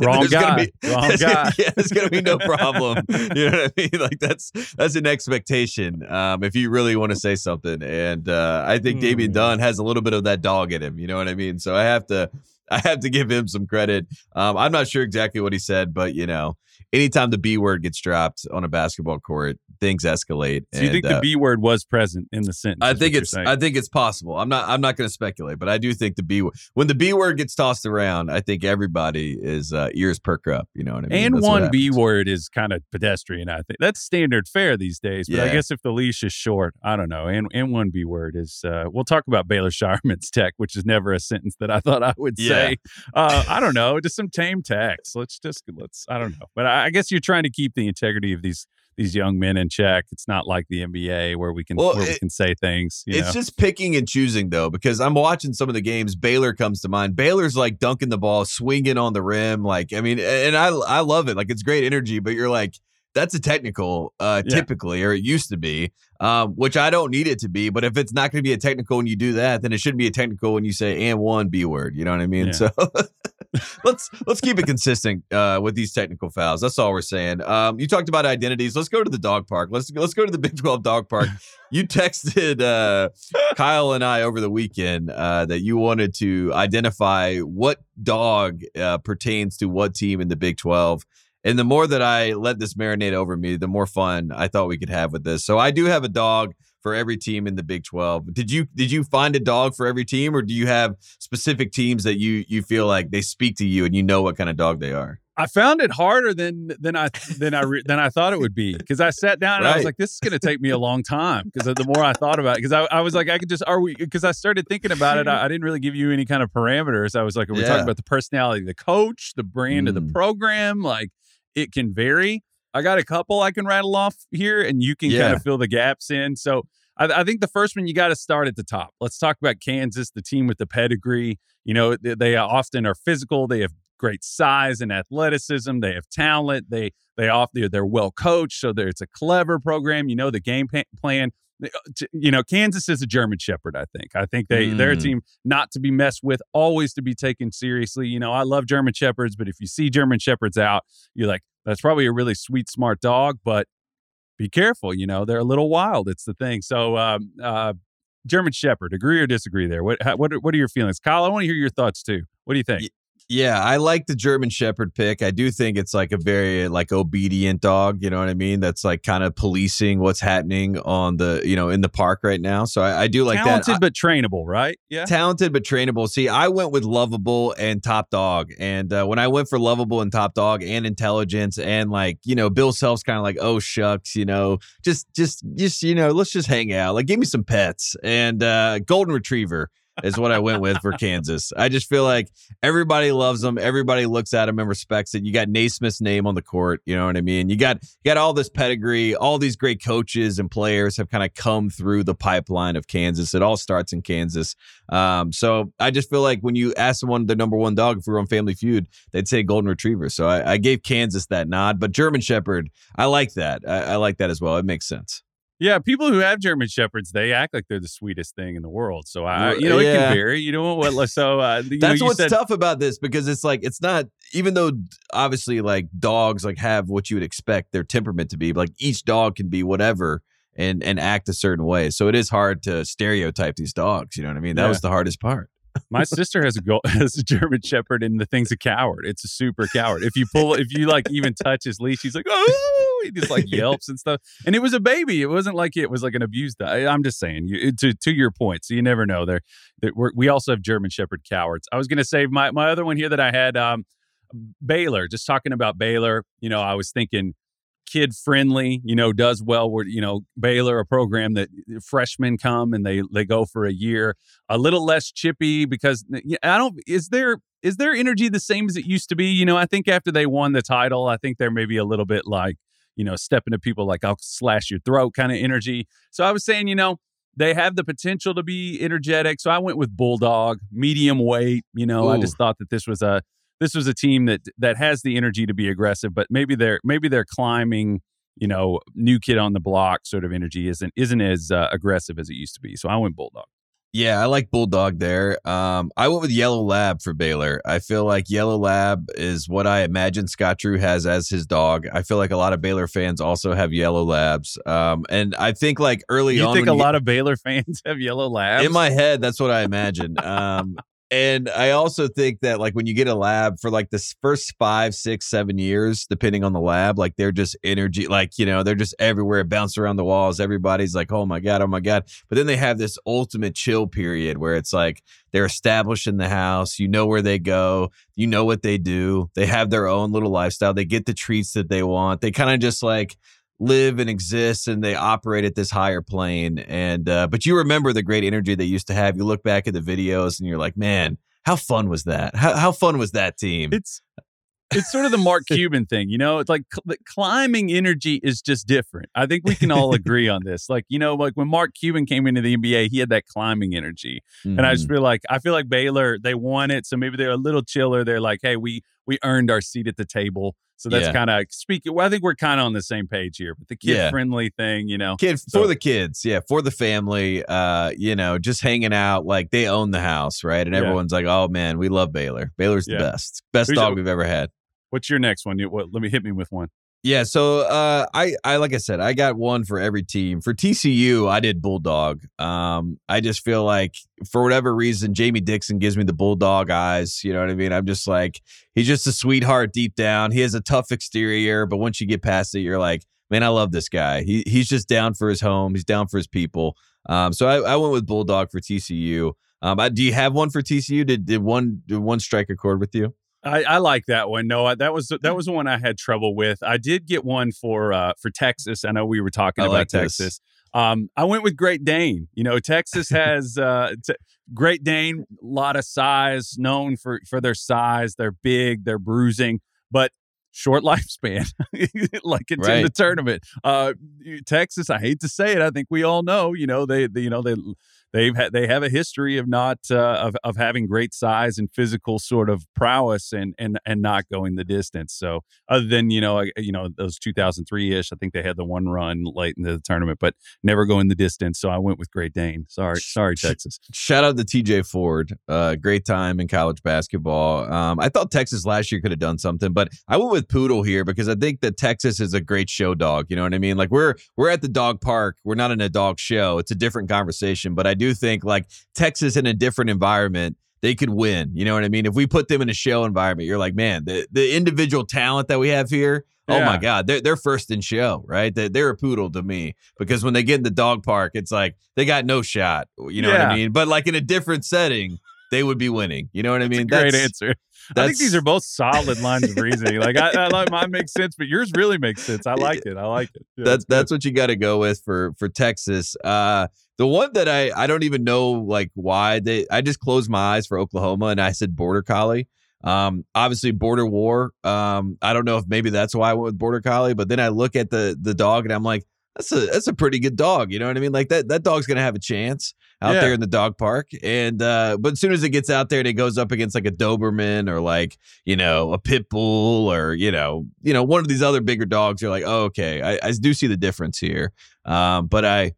Wrong guy. Gonna be, Wrong guy. yeah, there's gonna be no problem. you know what I mean? Like that's that's an expectation. Um, if you really want to say something, and uh, I think mm. Damian Dunn has a little bit of that dog in him. You know what I mean? So I have to I have to give him some credit. Um, I'm not sure exactly what he said, but you know, anytime the B word gets dropped on a basketball court, things escalate. So you think uh, the B word was present in the sentence? I think it's I think it's possible. I'm not I'm not going to speculate, but I do think the B word when the B word gets tossed around, I think everybody is uh, ears perk up. You know what I mean? And That's one B word is kind of pedestrian. I think that's standard fare these days. But yeah. I guess if the leash is short, I don't know. And and one B word is uh, we'll talk about Baylor Scheierman's tech, which is never a sentence that I thought I would yeah. say. Uh, I don't know, just some tame text. Let's just let's I don't know, but I, I guess you're trying to keep the integrity of these these young men in check. It's not like the NBA where we can well, where it, we can say things. it's know? just picking and choosing though, because I'm watching some of the games. Baylor comes to mind. Baylor's like dunking the ball, swinging on the rim. Like I mean, and I I love it. Like it's great energy, but you're like that's a technical uh, yeah. typically, or it used to be, um, which I don't need it to be. But if it's not going to be a technical when you do that, then it shouldn't be a technical when you say and one B word. You know what I mean? Yeah. So let's let's keep it consistent uh, with these technical fouls. That's all we're saying. Um, you talked about identities. Let's go to the dog park. Let's let's go to the Big Twelve dog park. you texted uh, Kyle and I over the weekend uh, that you wanted to identify what dog uh, pertains to what team in the Big Twelve. And the more that I let this marinate over me, the more fun I thought we could have with this. So I do have a dog for every team in the Big 12. Did you did you find a dog for every team or do you have specific teams that you you feel like they speak to you and you know what kind of dog they are? I found it harder than than I than I re, than I thought it would be because I sat down and right. I was like, this is going to take me a long time because the more I thought about it, because I, I was like, I could just are we because I started thinking about it. I, I, didn't really give you any kind of parameters. I was like, we're yeah. talking about the personality of the coach, the brand mm. of the mm. program, like it can vary. I got a couple I can rattle off here, and you can yeah. kind of fill the gaps in. So I, I think the first one you got to start at the top. Let's talk about Kansas, the team with the pedigree. You know, they, they often are physical. They have great size and athleticism. They have talent. They they often they're well coached, so it's a clever program. You know the game plan. Uh, you know, Kansas is a German Shepherd. I think. I think they mm. they're a mm. team not to be messed with, always to be taken seriously. You know, I love German Shepherds, but if you see German Shepherds out, you're like, that's probably a really sweet, smart dog, but be careful. You know, they're a little wild. It's the thing. So, um, uh, German Shepherd, agree or disagree there? What what what are your feelings, Kyle? I want to hear your thoughts too. What do you think? Yeah, I like the German Shepherd pick. I do think it's like a very like obedient dog. You know what I mean? That's like kind of policing what's happening on the you know in the park right now. So I, I do like that. talented that. but trainable, right? Yeah, talented but trainable. See, I went with lovable and top dog, and uh, when I went for lovable and top dog and intelligence and like you know Bill Self's kind of like oh shucks, you know just just just you know let's just hang out. Like give me some pets and uh, golden retriever is what I went with for Kansas. I just feel like everybody loves him. Everybody looks at him and respects it. You got Naismith's name on the court. You know what I mean? You got you got all this pedigree. All these great coaches and players have kind of come through the pipeline of Kansas. It all starts in Kansas. Um, so I just feel like when you ask someone the number one dog if we were on Family Feud, they'd say Golden Retriever. So I, I gave Kansas that nod. But German Shepherd, I like that. I, I like that as well. It makes sense. Yeah, people who have German shepherds, they act like they're the sweetest thing in the world. So I, you know, it can vary. You know what? So uh, that's know, what's said, tough about this because it's like it's not even though obviously like dogs like have what you would expect their temperament to be. Like each dog can be whatever and and act a certain way. So it is hard to stereotype these dogs. You know what I mean? That yeah. was the hardest part. My sister has a go- has a German Shepherd, and the thing's a coward. It's a super coward. If you pull, if you like even touch his leash, he's like, oh, he just like yelps and stuff. And it was a baby. It wasn't like it was like an abused. I, am just saying. You, to to your point. So you never know. There, we also have German Shepherd cowards. I was going to say my my other one here that I had. Um, Baylor. Just talking about Baylor. You know, I was thinking kid friendly, you know, does well where, you know, Baylor, a program that eh, freshmen come and they they go for a year, a little less chippy because I don't is there is their energy the same as it used to be? You know, I think after they won the title, I think they're maybe a little bit like, you know, stepping to people like I'll slash your throat kind of energy. So I was saying, you know, they have the potential to be energetic. So I went with Bulldog, medium weight. You know, Ooh. I just thought that this was a this was a team that that has the energy to be aggressive, but maybe they're maybe they're climbing, you know, new kid on the block sort of energy isn't isn't as uh, aggressive as it used to be. So I went Bulldog. Yeah, I like Bulldog there. Um, I went with Yellow Lab for Baylor. I feel like Yellow Lab is what I imagine Scott Drew has as his dog. I feel like a lot of Baylor fans also have Yellow Labs. Um, and I think like early you on, think a lot of Baylor fans have Yellow Labs? In my head, that's what I imagine. Um, and I also think that like when you get a lab for like this first five, six, seven years, depending on the lab, like they're just energy, like you know, they're just everywhere, bounce around the walls. Everybody's like, oh my god, oh my god. But then they have this ultimate chill period where it's like they're established in the house. You know where they go. You know what they do. They have their own little lifestyle. They get the treats that they want. They kind of just like live and exist and they operate at this higher plane and uh, but you remember the great energy they used to have you look back at the videos and you're like man how fun was that how, how fun was that team it's it's sort of the Mark Cuban thing, you know. It's like cl- climbing energy is just different. I think we can all agree on this. Like, you know, like when Mark Cuban came into the NBA, he had that climbing energy, mm-hmm. and I just mm-hmm. feel like I feel like Baylor they won it, so maybe they're a little chiller. They're like, hey, we we earned our seat at the table. So that's yeah. kind of speaking. Well, I think we're kind of on the same page here, but the kid yeah. friendly thing, you know, kid so, for the kids, yeah, for the family, uh, you know, just hanging out, like they own the house, right? And yeah. everyone's like, oh man, we love Baylor. Baylor's the best, best Who's dog we've ever had. What's your next one? You, what, let me hit me with one. Yeah, so uh, I I like I said, I got one for every team. For TCU, I did Bulldog. Um, I just feel like for whatever reason, Jamie Dixon gives me the Bulldog eyes. You know what I mean? I'm just like he's just a sweetheart deep down. He has a tough exterior, but once you get past it, you're like, man, I love this guy. He he's just down for his home. He's down for his people. Um, so I, I went with Bulldog for TCU. Um, I, do you have one for TCU? Did did one did one strike a chord with you? I, I like that one. No, that was that was the one I had trouble with. I did get one for uh, for Texas. I know we were talking I about like Texas. Um, I went with Great Dane. You know, Texas has uh, t- Great Dane, a lot of size, known for for their size. They're big, they're bruising, but short lifespan, like it's right. in the tournament. Uh, Texas, I hate to say it, I think we all know. You know, they, they you know they they've had they have a history of not uh, of of having great size and physical sort of prowess and and and not going the distance. So other than you know you know those 2003 ish, I think they had the one run late in the tournament, but never going the distance. So I went with Great Dane. Sorry, sorry, Texas. Shout out to TJ Ford. Uh, great time in college basketball. Um, I thought Texas last year could have done something, but I went with Poodle here because I think that Texas is a great show dog. You know what I mean? Like we're we're at the dog park. We're not in a dog show. It's a different conversation, but I do think like Texas in a different environment they could win. You know what I mean? If we put them in a show environment, you're like, man, the, the individual talent that we have here, oh my God, they're, they're first in show, right? They're, they're, a poodle to me because when they get in the dog park, it's like they got no shot. You know yeah. what I mean? But like in a different setting, they would be winning. You know what I mean? great answer. I think these are both solid lines of reasoning. Like I, I like mine makes sense, but yours really makes sense. I like it. I like it. Yeah, that's that's what you got to go with for for Texas. Uh, the one that I I don't even know like why they I just closed my eyes for Oklahoma and I said border collie. Um, obviously border war. Um, I don't know if maybe that's why I went with border collie, but then I look at the the dog and I'm like, that's a that's a pretty good dog. You know what I mean? Like that that dog's gonna have a chance out yeah. there in the dog park. And uh, but as soon as it gets out there and it goes up against like a Doberman or like you know a pit bull or you know you know one of these other bigger dogs, you're like, oh, okay, I, I do see the difference here. Um, but I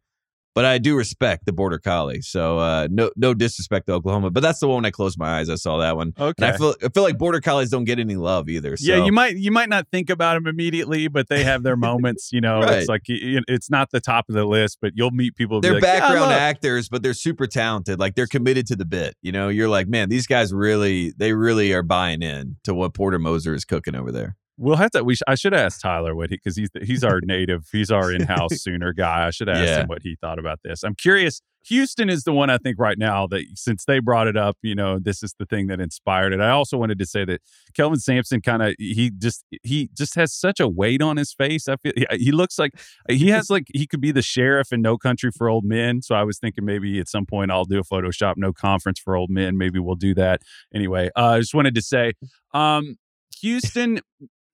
but I do respect the border collie. So uh, no no disrespect to Oklahoma, but that's the one when I closed my eyes. I saw that one. Okay. And I feel I feel like border collies don't get any love either. So. Yeah, you might you might not think about them immediately, but they have their moments. You know, right. it's like it's not the top of the list, but you'll meet people. They're like, background yeah, actors, but they're super talented. Like they're committed to the bit. You know, you're like, man, these guys really they really are buying in to what Porter Moser is cooking over there. We'll have to. We sh- I should ask Tyler what he because he's he's our native, he's our in-house Sooner guy. I should ask yeah. him what he thought about this. I'm curious. Houston is the one I think right now that since they brought it up, you know, this is the thing that inspired it. I also wanted to say that Kelvin Sampson kind of he just he just has such a weight on his face. I feel he looks like he has like he could be the sheriff in No Country for Old Men. So I was thinking maybe at some point I'll do a Photoshop No Conference for Old Men. Maybe we'll do that. Anyway, uh, I just wanted to say um, Houston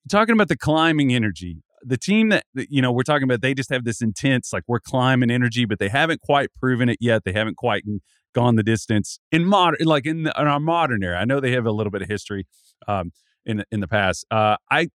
talking about the climbing energy the team that you know we're talking about they just have this intense like we're climbing energy but they haven't quite proven it yet. They haven't quite gone the distance in modern like in, the, in our modern era. I know they have a little bit of history um in in the past. Uh i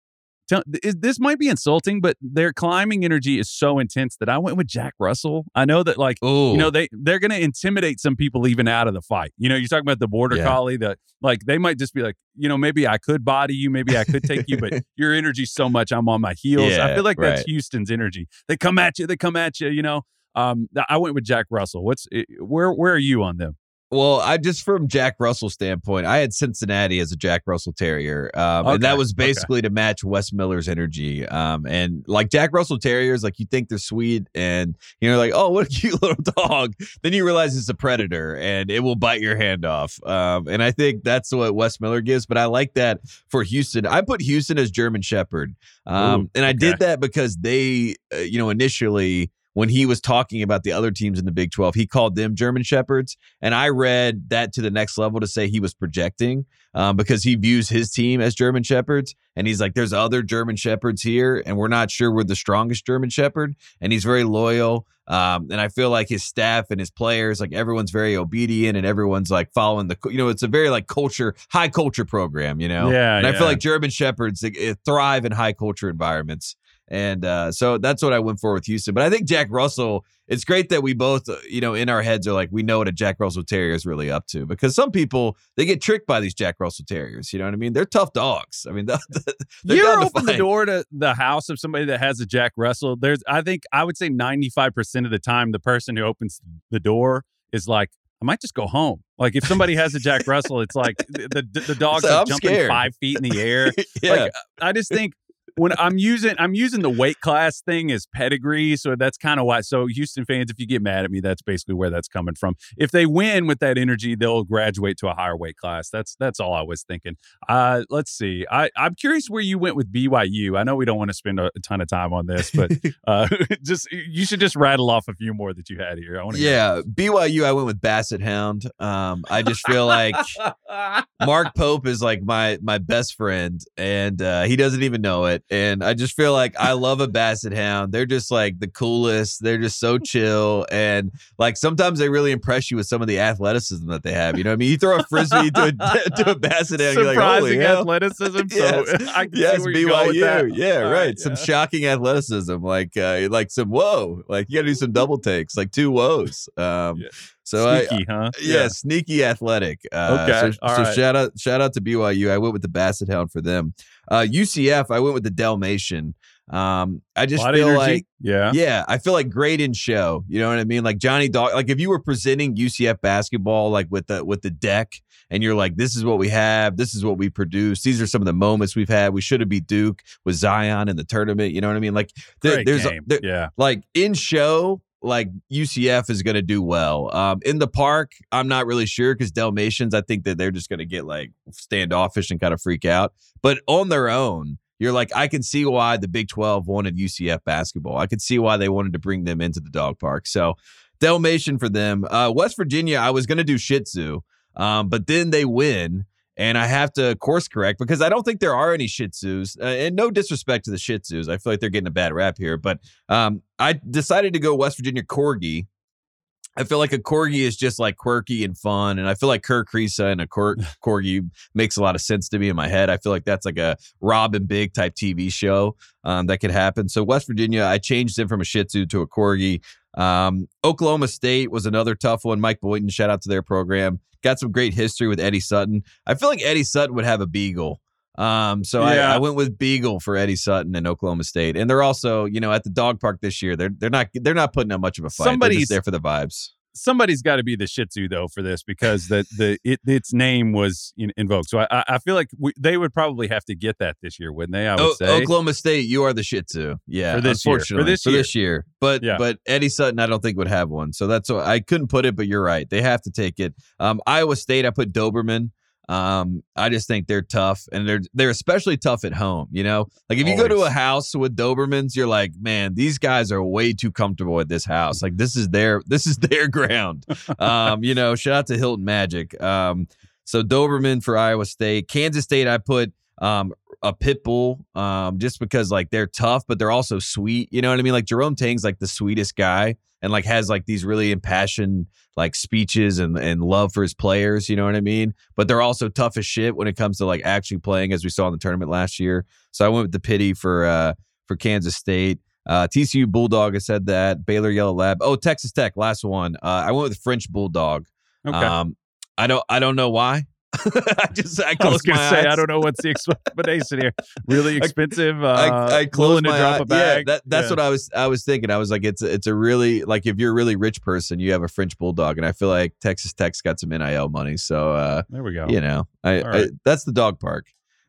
this might be insulting, but their climbing energy is so intense that I went with Jack Russell. I know that, like, Ooh. you know, they they're going to intimidate some people even out of the fight. You know, you're talking about the border yeah. collie that, like, they might just be like, you know, maybe I could body you, maybe I could take you, but your energy's so much, I'm on my heels. Yeah, I feel like right. that's Houston's energy. They come at you, they come at you. You know, um, I went with Jack Russell. What's eh, where where are you on them? Well, I just from Jack Russell standpoint, I had Cincinnati as a Jack Russell Terrier, um, okay. and that was basically okay. to match Wes Miller's energy. Um, and like Jack Russell Terriers, like you think they're sweet, and you know, like, oh, what a cute little dog. Then you realize it's a predator, and it will bite your hand off. Um, and I think that's what Wes Miller gives. But I like that for Houston. I put Houston as German Shepherd, um, Ooh, and I okay. did that because they, uh, you know, initially when he was talking about the other teams in the Big 12, he called them German Shepherds. And I read that to the next level to say he was projecting um, because he views his team as German Shepherds. And he's like, there's other German Shepherds here, and we're not sure we're the strongest German Shepherd. And he's very loyal. Um, and I feel like his staff and his players, like everyone's very obedient and everyone's like following the, you know, it's a very like culture, high culture program, you know? Yeah. And yeah. I feel like German Shepherds they, thrive in high culture environments. And uh, so that's what I went for with Houston. But I think Jack Russell, it's great that we both, uh, you know, in our heads are like, we know what a Jack Russell Terrier is really up to because some people, they get tricked by these Jack Russell Terriers. You know what I mean? They're tough dogs. I mean, you ever open the door to the house of somebody that has a Jack Russell? There's, I think, I would say 95% of the time, the person who opens the door is like, I might just go home. Like if somebody has a Jack Russell, it's like the the, the dog's so like jumping scared. five feet in the air. yeah. Like I just think when I'm using I'm using the weight class thing as pedigree, so that's kind of why. So Houston fans, if you get mad at me, that's basically where that's coming from. If they win with that energy, they'll graduate to a higher weight class. That's that's all I was thinking. Uh, let's see. I I'm curious where you went with BYU. I know we don't want to spend a, a ton of time on this, but uh, just you should just rattle off a few more that you had here. I want yeah, BYU. I went with Basset Hound. Um, I just feel like Mark Pope is like my my best friend, and uh, he doesn't even know it it. And I just feel like I love a basset hound. They're just like the coolest. They're just so chill. And like sometimes they really impress you with some of the athleticism that they have. You know what I mean? You throw a frisbee to a, to a basset hound, you're like, holy athleticism. Yes. So I can yes, see where you're with that. BYU. Yeah, All right. Some shocking athleticism, like uh, like some whoa, like you got to do some double takes, like two whoas. Um, Yeah. So I, Sneaky, huh? yeah, sneaky athletic. Uh, Okay, So, all so right. shout out, shout out to BYU. I went with the Basset Hound for them. Uh, UCF, I went with the Dalmatian. Um, I just feel like, yeah. yeah, I feel like great in show. You know what I mean? Like Johnny Dog. Like if you were presenting UCF basketball, like with the with the deck, and you're like, this is what we have, this is what we produce. These are some of the moments we've had. We should have beat Duke with Zion in the tournament. You know what I mean? Like there- there's a- there- yeah. like in show, like UCF is going to do well. Um, in the park, I'm not really sure because Dalmatians, I think that they're just going to get like standoffish and kind of freak out. But on their own, you're like, I can see why the Big 12 wanted UCF basketball. I could see why they wanted to bring them into the dog park. So Dalmatian for them. Uh, West Virginia, I was going to do Shih Tzu, um, but then they win. And I have to course correct because I don't think there are any Shih Tzus. Uh, and no disrespect to the Shih Tzus. I feel like they're getting a bad rap here. But um, I decided to go West Virginia Corgi. I feel like a Corgi is just like quirky and fun. And I feel like Kirk Risa and a cor- Corgi makes a lot of sense to me in my head. I feel like that's like a Robin Big type TV show um, that could happen. So West Virginia, I changed him from a Shih Tzu to a Corgi. Um, Oklahoma State was another tough one. Mike Boynton, shout out to their program. Got some great history with Eddie Sutton. I feel like Eddie Sutton would have a beagle. Um, so Yeah. I, I went with Beagle for Eddie Sutton and Oklahoma State, and they're also, you know, at the dog park this year. They're they're not they're not putting up much of a fight. Somebody's- there for the vibes. Somebody's got to be the Shih Tzu though for this because the the it, its name was in, invoked. So I I- feel like we, they would probably have to get that this year, wouldn't they? I would O- say. Oklahoma State, you are the Shih Tzu. Yeah, For this year. For this for year. this year. But Yeah. but Eddie Sutton, I don't think would have one. So that's I couldn't put it. But you're right; they have to take it. Um, Iowa State, I put Doberman. Um, I just think they're tough, and they're they're especially tough at home. You know, like if you go to a house with Dobermans, you're like, man, these guys are way too comfortable at this house. Like this is their this is their ground. um, you know, shout out to Hilton Magic. Um, so Doberman for Iowa State, Kansas State, I put um a pit bull, um, just because like they're tough, but they're also sweet. You know what I mean? Like Jerome Tang's like the sweetest guy and like has like these really impassioned like speeches and and love for his players. You know what I mean? But they're also tough as shit when it comes to like actually playing, as we saw in the tournament last year. So I went with the pity for uh for Kansas State. Uh, TCU Bulldog, I said that. Baylor Yellow Lab. Oh, Texas Tech, last one. Uh, I went with French Bulldog. okay. Um, I don't I don't know why. I just I I was going my say, eyes. I don't know what's the explanation here. Really expensive. Uh, I, I closed willing my drop eye- a bag. Yeah, that, that's Yeah. what I was I was thinking. I was like, it's it's a really like if you're a really rich person, you have a French bulldog, and I feel like Texas Tech's got some NIL money, so uh, There we go. you know, I, All I right. that's the dog park.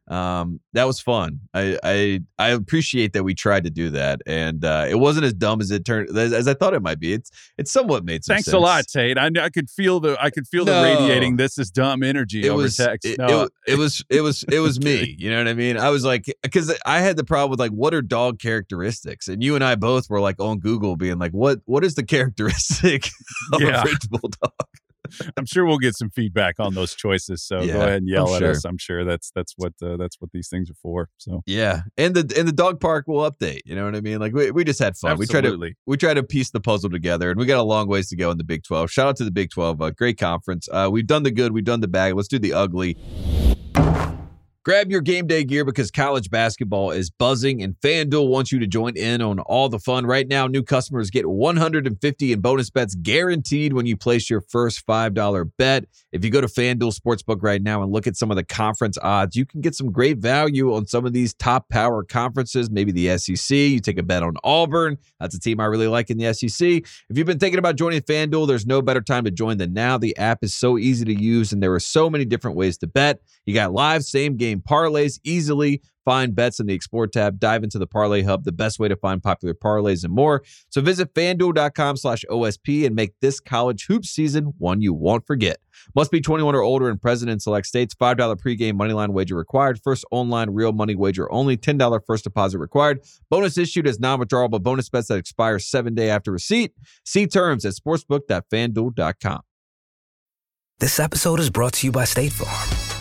Um, that was fun. I I I appreciate that we tried to do that, and uh, it wasn't as dumb as it turned as, as I thought it might be. It's it somewhat made some Thanks sense. a lot, Tate. I, I could feel the I could feel No. the radiating. This is dumb energy it over was text. It, no, it, it was it was it was me. You know what I mean? I was like, because I had the problem with like, what are dog characteristics? And you and I both were like on Google, being like, what what is the characteristic of Yeah. a French bulldog? I'm sure we'll get some feedback on those choices. So Yeah, go ahead and yell I'm at sure. us. I'm sure that's that's what uh, that's what these things are for. So Yeah, and the and the dog park will update. You know what I mean? Like we, we just had fun. We tried to we tried to piece the puzzle together, and we got a long ways to go in the Big Twelve. Shout out to the Big Twelve, uh, great conference. Uh, we've done the good, we've done the bad. Let's do the ugly. Grab your game day gear because college basketball is buzzing, and FanDuel wants you to join in on all the fun. Right now, new customers get 150 in bonus bets guaranteed when you place your first $5 bet. If you go to FanDuel Sportsbook right now and look at some of the conference odds, you can get some great value on some of these top power conferences, maybe the SEC. You take a bet on Auburn. That's a team I really like in the SEC. If you've been thinking about joining FanDuel, there's no better time to join than now. The app is so easy to use, and there are so many different ways to bet. You got live same game parlays, easily find bets in the Explore tab, dive into the Parlay Hub, the best way to find popular parlays and more. So visit fanduel.com slash OSP and make this college hoop season one you won't forget. Must be 21 or older and present in select states. $5 pregame moneyline wager required. First online real money wager only. $10 first deposit required. Bonus issued as non-withdrawable bonus bets that expire seven day after receipt. See terms at sportsbook.fanduel.com. This episode is brought to you by State Farm.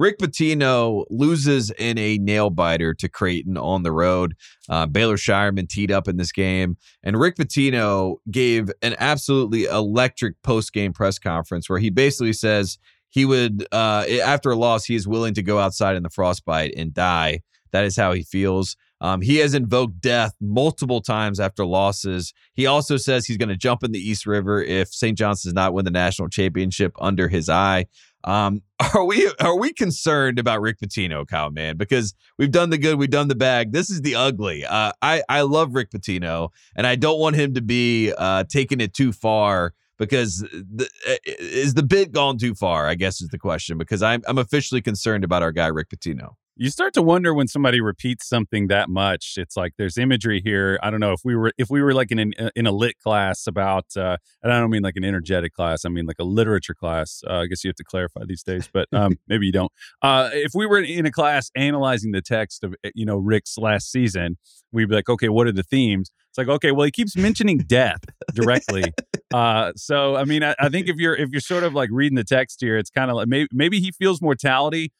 Rick Pitino loses in a nail biter to Creighton on the road. Uh, Baylor Scheierman teed up in this game, and Rick Pitino gave an absolutely electric post game press conference where he basically says he would, uh, after a loss, he is willing to go outside in the frostbite and die. That is how he feels. Um, he has invoked death multiple times after losses. He also says he's going to jump in the East River if St. John's does not win the national championship under his eye. Um, are we are we concerned about Rick Pitino, Kyle, man? Because we've done the good, we've done the bad. This is the ugly. Uh, I I love Rick Pitino, and I don't want him to be uh, taking it too far. Because the, is the bit gone too far? I guess is the question. Because I'm I'm officially concerned about our guy Rick Pitino. You start to wonder when somebody repeats something that much. It's like there's imagery here. I don't know if we were if we were like in an, in a lit class about, uh, and I don't mean like an energetic class. I mean like a literature class. Uh, I guess you have to clarify these days, but um, maybe you don't. Uh, if we were in a class analyzing the text of you know Rick's last season, we'd be like, okay, what are the themes? It's like, okay, well, he keeps mentioning death directly. Uh, so, I mean, I, I think if you're if you're sort of like reading the text here, it's kind of like maybe maybe he feels mortality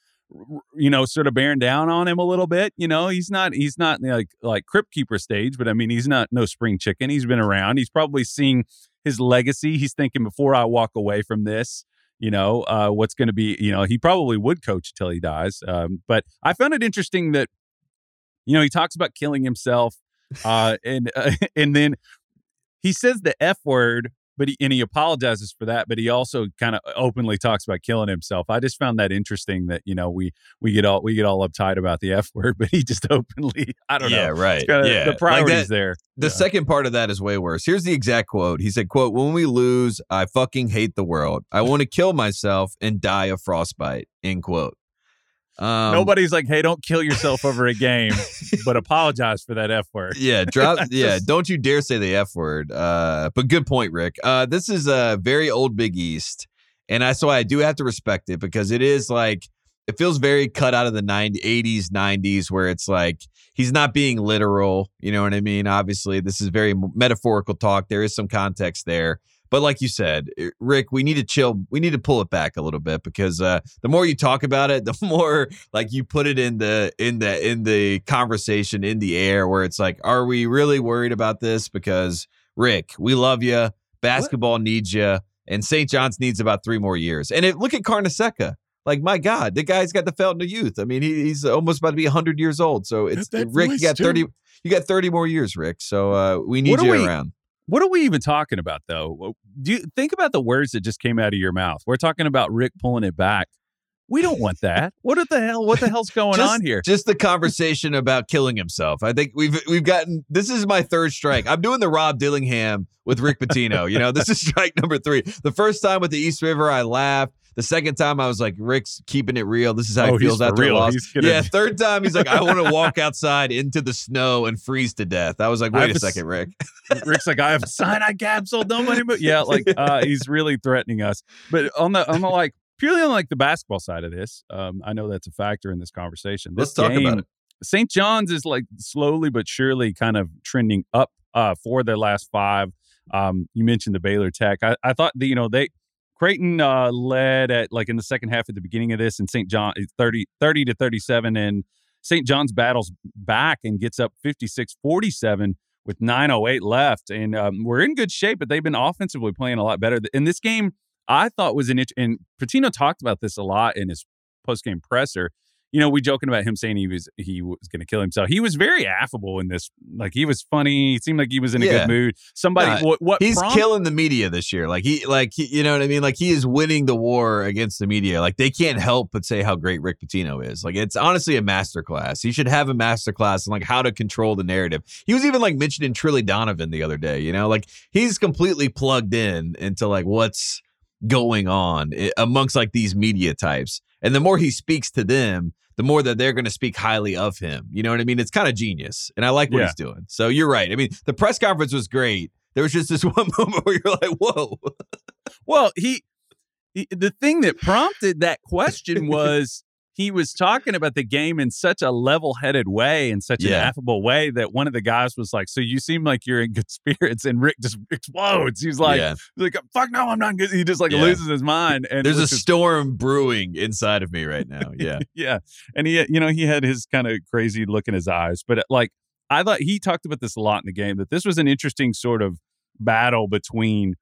you know sort of bearing down on him a little bit you know? He's not he's not like like crypt keeper stage but i mean he's not no spring chicken. He's been around. He's probably seeing his legacy. He's thinking before i walk away from this you know uh, what's going to be you know he probably would coach till he dies um, but i found it interesting that you know he talks about killing himself uh, and uh, and then he says the f word but he and he apologizes for that but he also kind of openly talks about killing himself i just found that interesting that you know we we get all we get all uptight about the f word but he just openly i don't know. yeah, know right. kinda, yeah, the priorities like that, there The Yeah. second part of that is way worse. Here's the exact quote. He said, "quote When we lose, I fucking hate the world. I want to kill myself and die of frostbite." End quote. Um, nobody's like hey don't kill yourself over a game but apologize for that f word Yeah, drop. Yeah, don't you dare say the f word. Uh, but good point, Rick. Uh, this is a very old Big East, and I so I do have to respect it because it is like it feels very cut out of the 90s, 80s, 90s, where it's like he's not being literal. You know what I mean? Obviously, this is very metaphorical talk. There is some context there. But like you said, eh, Rick, we need to chill. We need to pull it back a little bit because uh, the more you talk about it, the more like you put it in the in the in the conversation in the air where it's like, are we really worried about this? Because Rick, we love you. Basketball needs you, and St. John's needs about three more years. And if, look at Carnesecca. Like my God, the guy's got the Fountain of Youth. I mean, he, he's almost about to be hundred years old. So it's Rick. You got too. thirty. You got thirty more years, Rick. So uh, we need What you we- around. What are we even talking about, though? Do you think about the words that just came out of your mouth? We're talking about Rick pulling it back. We don't want that. What the hell? What the hell's going just, on here? Just the conversation about killing himself. I think we've we've gotten this is my third strike. I'm doing the Rob Dillingham with Rick Pitino. you know, this is strike number three. The first time with the East River, I laughed. The second time, I was like, Rick's keeping it real. This is how Oh, he feels after real. a loss. Gonna- yeah. Third time, he's like, I want to walk outside into the snow and freeze to death. I was like, wait a a a s- second, Rick. Rick's like, I have a cyanide capsule. Nobody, but yeah, like uh, he's really threatening us. But on the on the like purely on like the basketball side of this, um, I know that's a factor in this conversation. This Let's talk about it. St. John's is like slowly but surely kind of trending up uh, for their last five. Um, you mentioned the Baylor Tech. I, I thought that you know they Creighton uh, led at like in the second half at the beginning of this, and St. John is 30, 30 to 37, and St. John's battles back and gets up 56 47 with 908 left. And um, we're in good shape, but they've been offensively playing a lot better. In this game, I thought was an itch, and Pitino talked about this a lot in his post game presser. You know, we joking about him saying he was he was going to kill himself. He was very affable in this. Like he was funny. It seemed like he was in a Yeah. good mood. Somebody, what, what He's killing the media this year. Like he, like he, you know what I mean. Like he is winning the war against the media. Like they can't help but say how great Rick Pitino is. Like it's honestly a masterclass. He should have a masterclass in like how to control the narrative. He was even like mentioning Billy Donovan the other day. You know, like he's completely plugged in into like what's going on eh, amongst like these media types. And the more he speaks to them, the more that they're going to speak highly of him. You know what I mean? It's kind of genius. And I like what Yeah. he's doing. So you're right. I mean, the press conference was great. There was just this one moment where you're like, whoa. Well, he, he the thing that prompted that question was he was talking about the game in such a level-headed way in such an affable way that one of the guys was like, "So you seem like you're in good spirits," and Rick just explodes. He's like, yeah. like "Fuck no, I'm not good." He just like Yeah. loses his mind. And There's a is- storm brewing inside of me right now. Yeah. yeah, and he, you know, he had his kind of crazy look in his eyes, but like I thought he talked about this a lot in the game that this was an interesting sort of battle between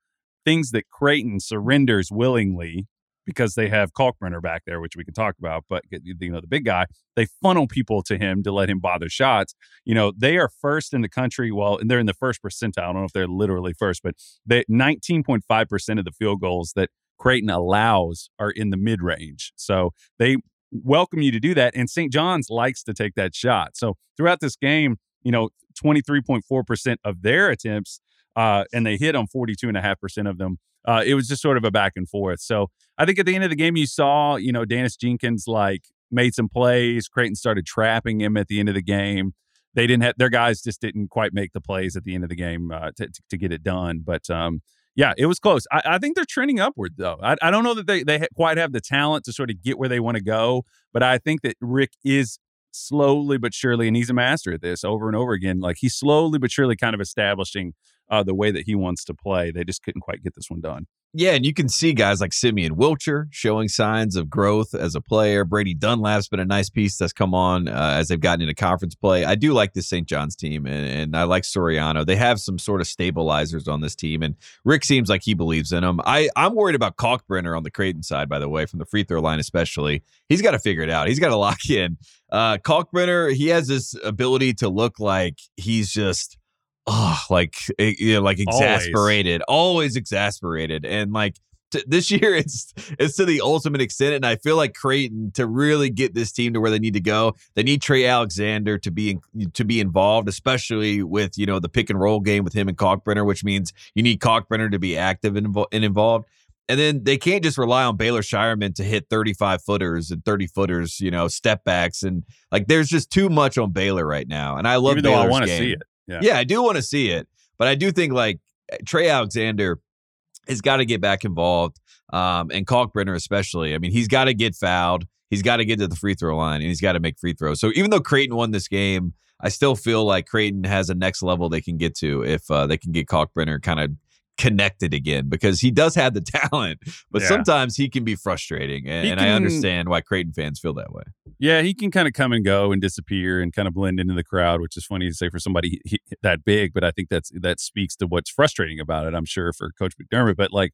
things that Creighton surrenders willingly because they have Kalkbrenner back there, which we can talk about, but you know the big guy, they funnel people to him to let him bother shots. You know, they are first in the country. Well, and they're in the first percentile. I don't know if they're literally first, but they 19.5 percent of the field goals that Creighton allows are in the mid range. So they welcome you to do that. And St. John's likes to take that shot. So throughout this game, you know, 23.4% of their attempts, uh, and they hit on 42.5% of them. Uh, it was just sort of a back and forth. So I think at the end of the game, you saw, you know, Daniss Jenkins like made some plays. Creighton started trapping him at the end of the game. They didn't have their guys just didn't quite make the plays at the end of the game uh, to, to, to get it done. But um, yeah, it was close. I, I think they're trending upward, though. I, I don't know that they, they quite have the talent to sort of get where they want to go, but I think that Rick is slowly but surely, and he's a master at this over and over again. Like he's slowly but surely kind of establishing uh, the way that he wants to play. They just couldn't quite get this one done. Yeah, and you can see guys like Simeon Wilcher showing signs of growth as a player. Brady Dunlap's been a nice piece that's come on uh, as they've gotten into conference play. I do like this St. John's team, and, and I like Soriano. They have some sort of stabilizers on this team, and Rick seems like he believes in them. I, I'm worried about Kalkbrenner on the Creighton side, by the way, from the free throw line especially. He's got to figure it out. He's got to lock in. Uh, Kalkbrenner, he has this ability to look like he's just – oh, like eh, you know, like exasperated, always, exasperated, and like t- this year it's it's to the ultimate extent. And I feel like Creighton to really get this team to where they need to go, they need Trey Alexander to be in, to be involved, especially with you know the pick and roll game with him and Kalkbrenner, which means you need Kalkbrenner to be active and, invo- and involved. And then they can't just rely on Baylor Scheierman to hit 35 footers and 30 footers, you know, step backs. And like there's just too much on Baylor right now. And I love Even though I want to see it. Yeah. Yeah, I do want to see it, but I do think like Trey Alexander has got to get back involved, um, and Kalkbrenner especially. I mean, he's got to get fouled. He's got to get to the free throw line, and he's got to make free throws. So even though Creighton won this game, I still feel like Creighton has a next level they can get to if uh, they can get Kalkbrenner kind of connected again because he does have the talent, but Yeah. sometimes he can be frustrating, and, He and I understand why Creighton fans feel that way. Yeah, he can kind of come and go and disappear and kind of blend into the crowd, which is funny to say for somebody he, that big. But I think that's that speaks to what's frustrating about it. I'm sure for Coach McDermott, but like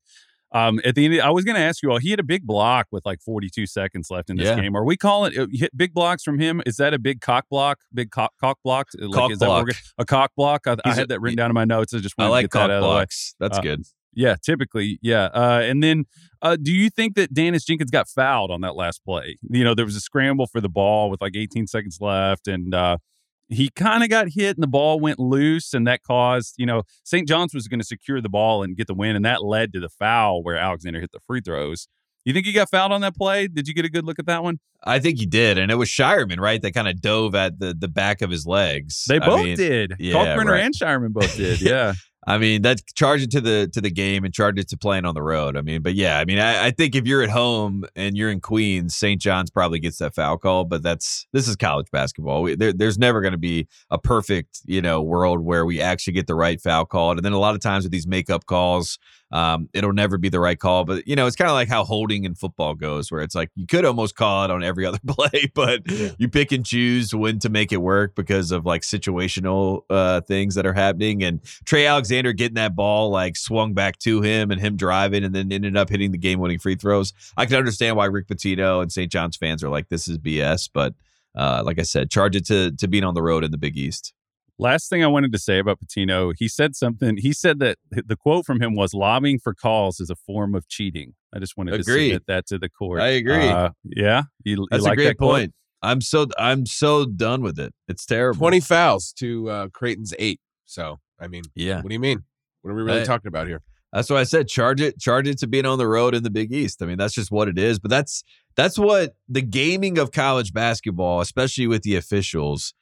um, at the end, I was going to ask you all. He had a big block with like 42 seconds left in this Yeah. game. Are we calling it hit big blocks from him? Is that a big cock block? Big cock cock block? Like, Cock is block. we're a cock block? I, I He's a- had that written down in my notes. I just I like to get that cock out of the way. blocks. That's Uh, good. Yeah, typically, yeah. Uh, and then, uh, do you think that Daniss Jenkins got fouled on that last play? You know, there was a scramble for the ball with like 18 seconds left, and uh, he kind of got hit, and the ball went loose, and that caused, you know, St. John's was going to secure the ball and get the win, and that led to the foul where Alexander hit the free throws. You think he got fouled on that play? Did you get a good look at that one? I think he did, and it was Scheierman, right? That kind of dove at the the back of his legs. They I both mean, did. yeah, Kalkbrenner right. and Scheierman both did. Yeah. I mean, that's charge it to the to the game and charge it to playing on the road. I mean, but yeah, I mean, I, I think if you're at home and you're in Queens, St. John's probably gets that foul call. But that's this is college basketball. We, there, there's never going to be a perfect you know world where we actually get the right foul called. And then a lot of times with these makeup calls, um, it'll never be the right call. But you know, it's kind of like how holding in football goes, where it's like you could almost call it on every other play, but yeah. you pick and choose when to make it work because of like situational uh, things that are happening. And Trey Alexander getting that ball like swung back to him and him driving, and then ended up hitting the game winning free throws. I can understand why Rick Pitino and St. John's fans are like, "This is BS," but uh, like I said, charge it to to being on the road in the Big East. Last thing I wanted to say about Pitino, he said something. He said that the quote from him was lobbying for calls is a form of cheating. I just wanted Agreed. to submit that to the court. I agree. Uh, yeah, you, that's you like a great that point. I'm so I'm so done with it. It's terrible. Twenty fouls to uh, Creighton's eight. So I mean, yeah. What do you mean? What are we really I, talking about here? That's why I said charge it, charge it to being on the road in the Big East. I mean, that's just what it is. But that's that's what the gaming of college basketball, especially with the officials,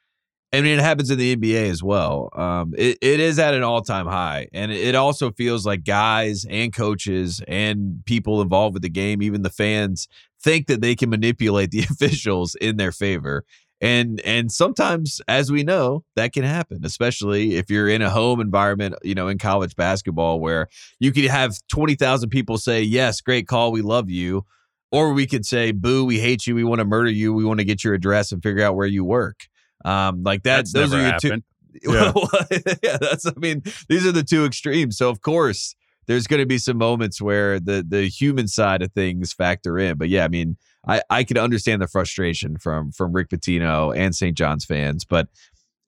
I mean, it happens in the NBA as well. Um, it, it is at an all time high. And it also feels like guys and coaches and people involved with the game, even the fans, think that they can manipulate the officials in their favor. And and sometimes, as we know, that can happen, especially if you're in a home environment, you know, in college basketball where you could have 20,000 people say, Yes, great call, we love you. Or we could say, Boo, we hate you, we want to murder you, we want to get your address and figure out where you work. Um, like that, that's those are your happened. two. Yeah. yeah, that's. I mean, these are the two extremes. So of course, there's going to be some moments where the the human side of things factor in. But yeah, I mean, I I could understand the frustration from from Rick Pitino and St. John's fans, but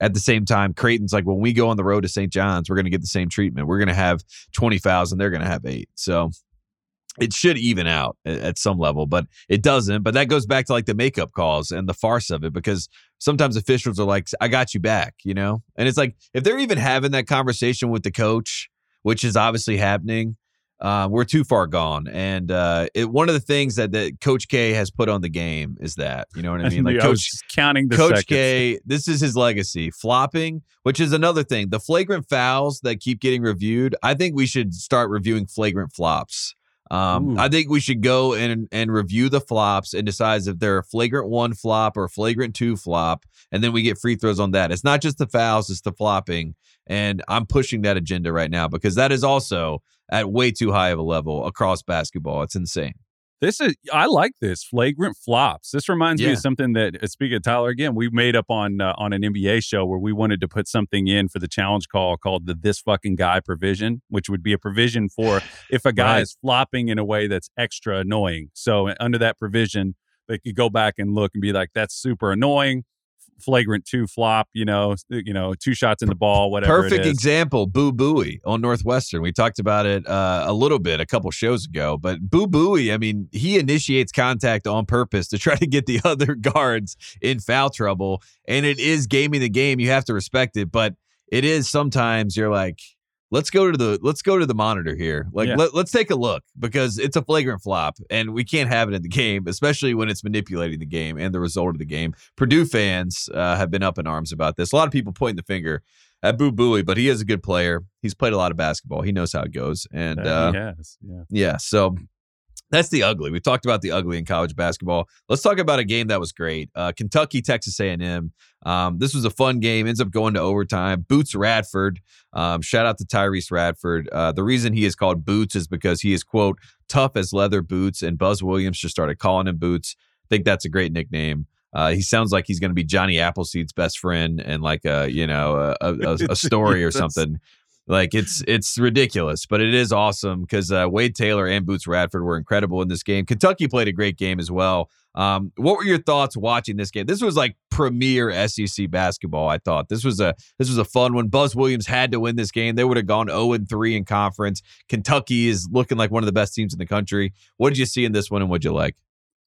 at the same time, Creighton's like when we go on the road to St. John's, we're going to get the same treatment. We're going to have 20,000, and they're going to have eight. So it should even out at some level, but it doesn't. But that goes back to like the makeup calls and the farce of it because sometimes officials are like, I got you back, you know? And it's like, if they're even having that conversation with the coach, which is obviously happening, uh, we're too far gone. And uh, it, one of the things that, that Coach K has put on the game is that, you know what I mean? Like, Coach, counting the Coach seconds. K, this is his legacy. Flopping, which is another thing. The flagrant fouls that keep getting reviewed, I think we should start reviewing flagrant flops um, I think we should go and and review the flops and decide if they're a flagrant one flop or flagrant two flop, and then we get free throws on that. It's not just the fouls; it's the flopping, and I'm pushing that agenda right now because that is also at way too high of a level across basketball. It's insane. This is I like this flagrant flops. This reminds yeah. me of something that uh, speaking of Tyler again, we made up on uh, on an NBA show where we wanted to put something in for the challenge call called the this fucking guy provision, which would be a provision for if a guy right. is flopping in a way that's extra annoying. So under that provision, they could go back and look and be like, that's super annoying flagrant two flop, you know, you know, two shots in the ball, whatever. Perfect example, Boo Buie on Northwestern. We talked about it uh, a little bit a couple shows ago, but Boo Buie, I mean, he initiates contact on purpose to try to get the other guards in foul trouble, and it is gaming the game. You have to respect it, but it is sometimes you're like, let's go to the let's go to the monitor here. Like yeah. let, let's take a look because it's a flagrant flop and we can't have it in the game, especially when it's manipulating the game and the result of the game. Purdue fans uh, have been up in arms about this. A lot of people pointing the finger at Boo Buie, but he is a good player. He's played a lot of basketball. He knows how it goes, and uh, he has. Yeah. yeah. So that's the ugly. We've talked about the ugly in college basketball. Let's talk about a game that was great. Uh, Kentucky, Texas A&M. Um, this was a fun game. Ends up going to overtime. Boots Radford. Um, shout out to Tyrese Radford. Uh, the reason he is called Boots is because he is quote tough as leather boots, and Buzz Williams just started calling him Boots. I think that's a great nickname. Uh, he sounds like he's going to be Johnny Appleseed's best friend and like a you know a, a, a story or something. Like it's it's ridiculous, but it is awesome because uh, Wade Taylor and Boots Radford were incredible in this game. Kentucky played a great game as well. Um, what were your thoughts watching this game? This was like premier SEC basketball. I thought this was a this was a fun one. Buzz Williams had to win this game. They would have gone zero oh and three in conference. Kentucky is looking like one of the best teams in the country. What did you see in this one, and what'd you like?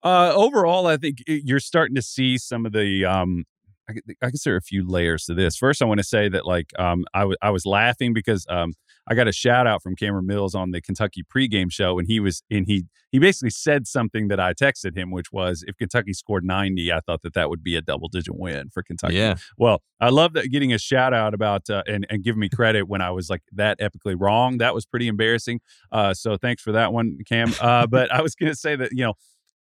Uh, overall, I think you're starting to see some of the um, I, I guess there are a few layers to this. First, I want to say that like um, I, w- I was laughing because um, I got a shout out from Cameron Mills on the Kentucky pregame show, and he was and he he basically said something that I texted him, which was if Kentucky scored ninety, I thought that that would be a double digit win for Kentucky. Yeah. Well, I love that getting a shout out about uh, and and giving me credit when I was like that epically wrong. That was pretty embarrassing. Uh, so thanks for that one, Cam. Uh, but I was going to say that you know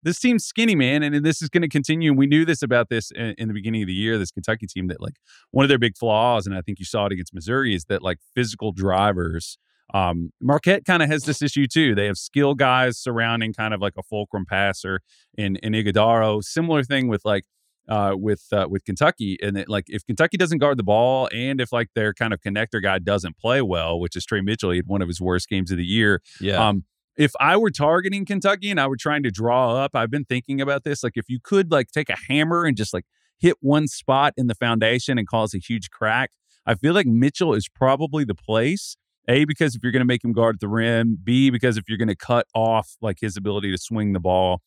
this team's skinny, man, and this is going to continue. And we knew this about this in, in, the beginning of the year. This Kentucky team that like one of their big flaws, and I think you saw it against Missouri, is that like physical drivers Um, Marquette kind of has this issue too. They have skill guys surrounding kind of like a fulcrum passer in in Ighodaro. Similar thing with like uh, with uh, with Kentucky, and it, like if Kentucky doesn't guard the ball, and if like their kind of connector guy doesn't play well, which is Tre Mitchell, he had one of his worst games of the year. Yeah. Um, if I were targeting Kentucky and I were trying to draw up, I've been thinking about this. Like if you could like take a hammer and just like hit one spot in the foundation and cause a huge crack, I feel like Mitchell is probably the place. A, because if you're going to make him guard the rim. B, because if you're going to cut off like his ability to swing the ball.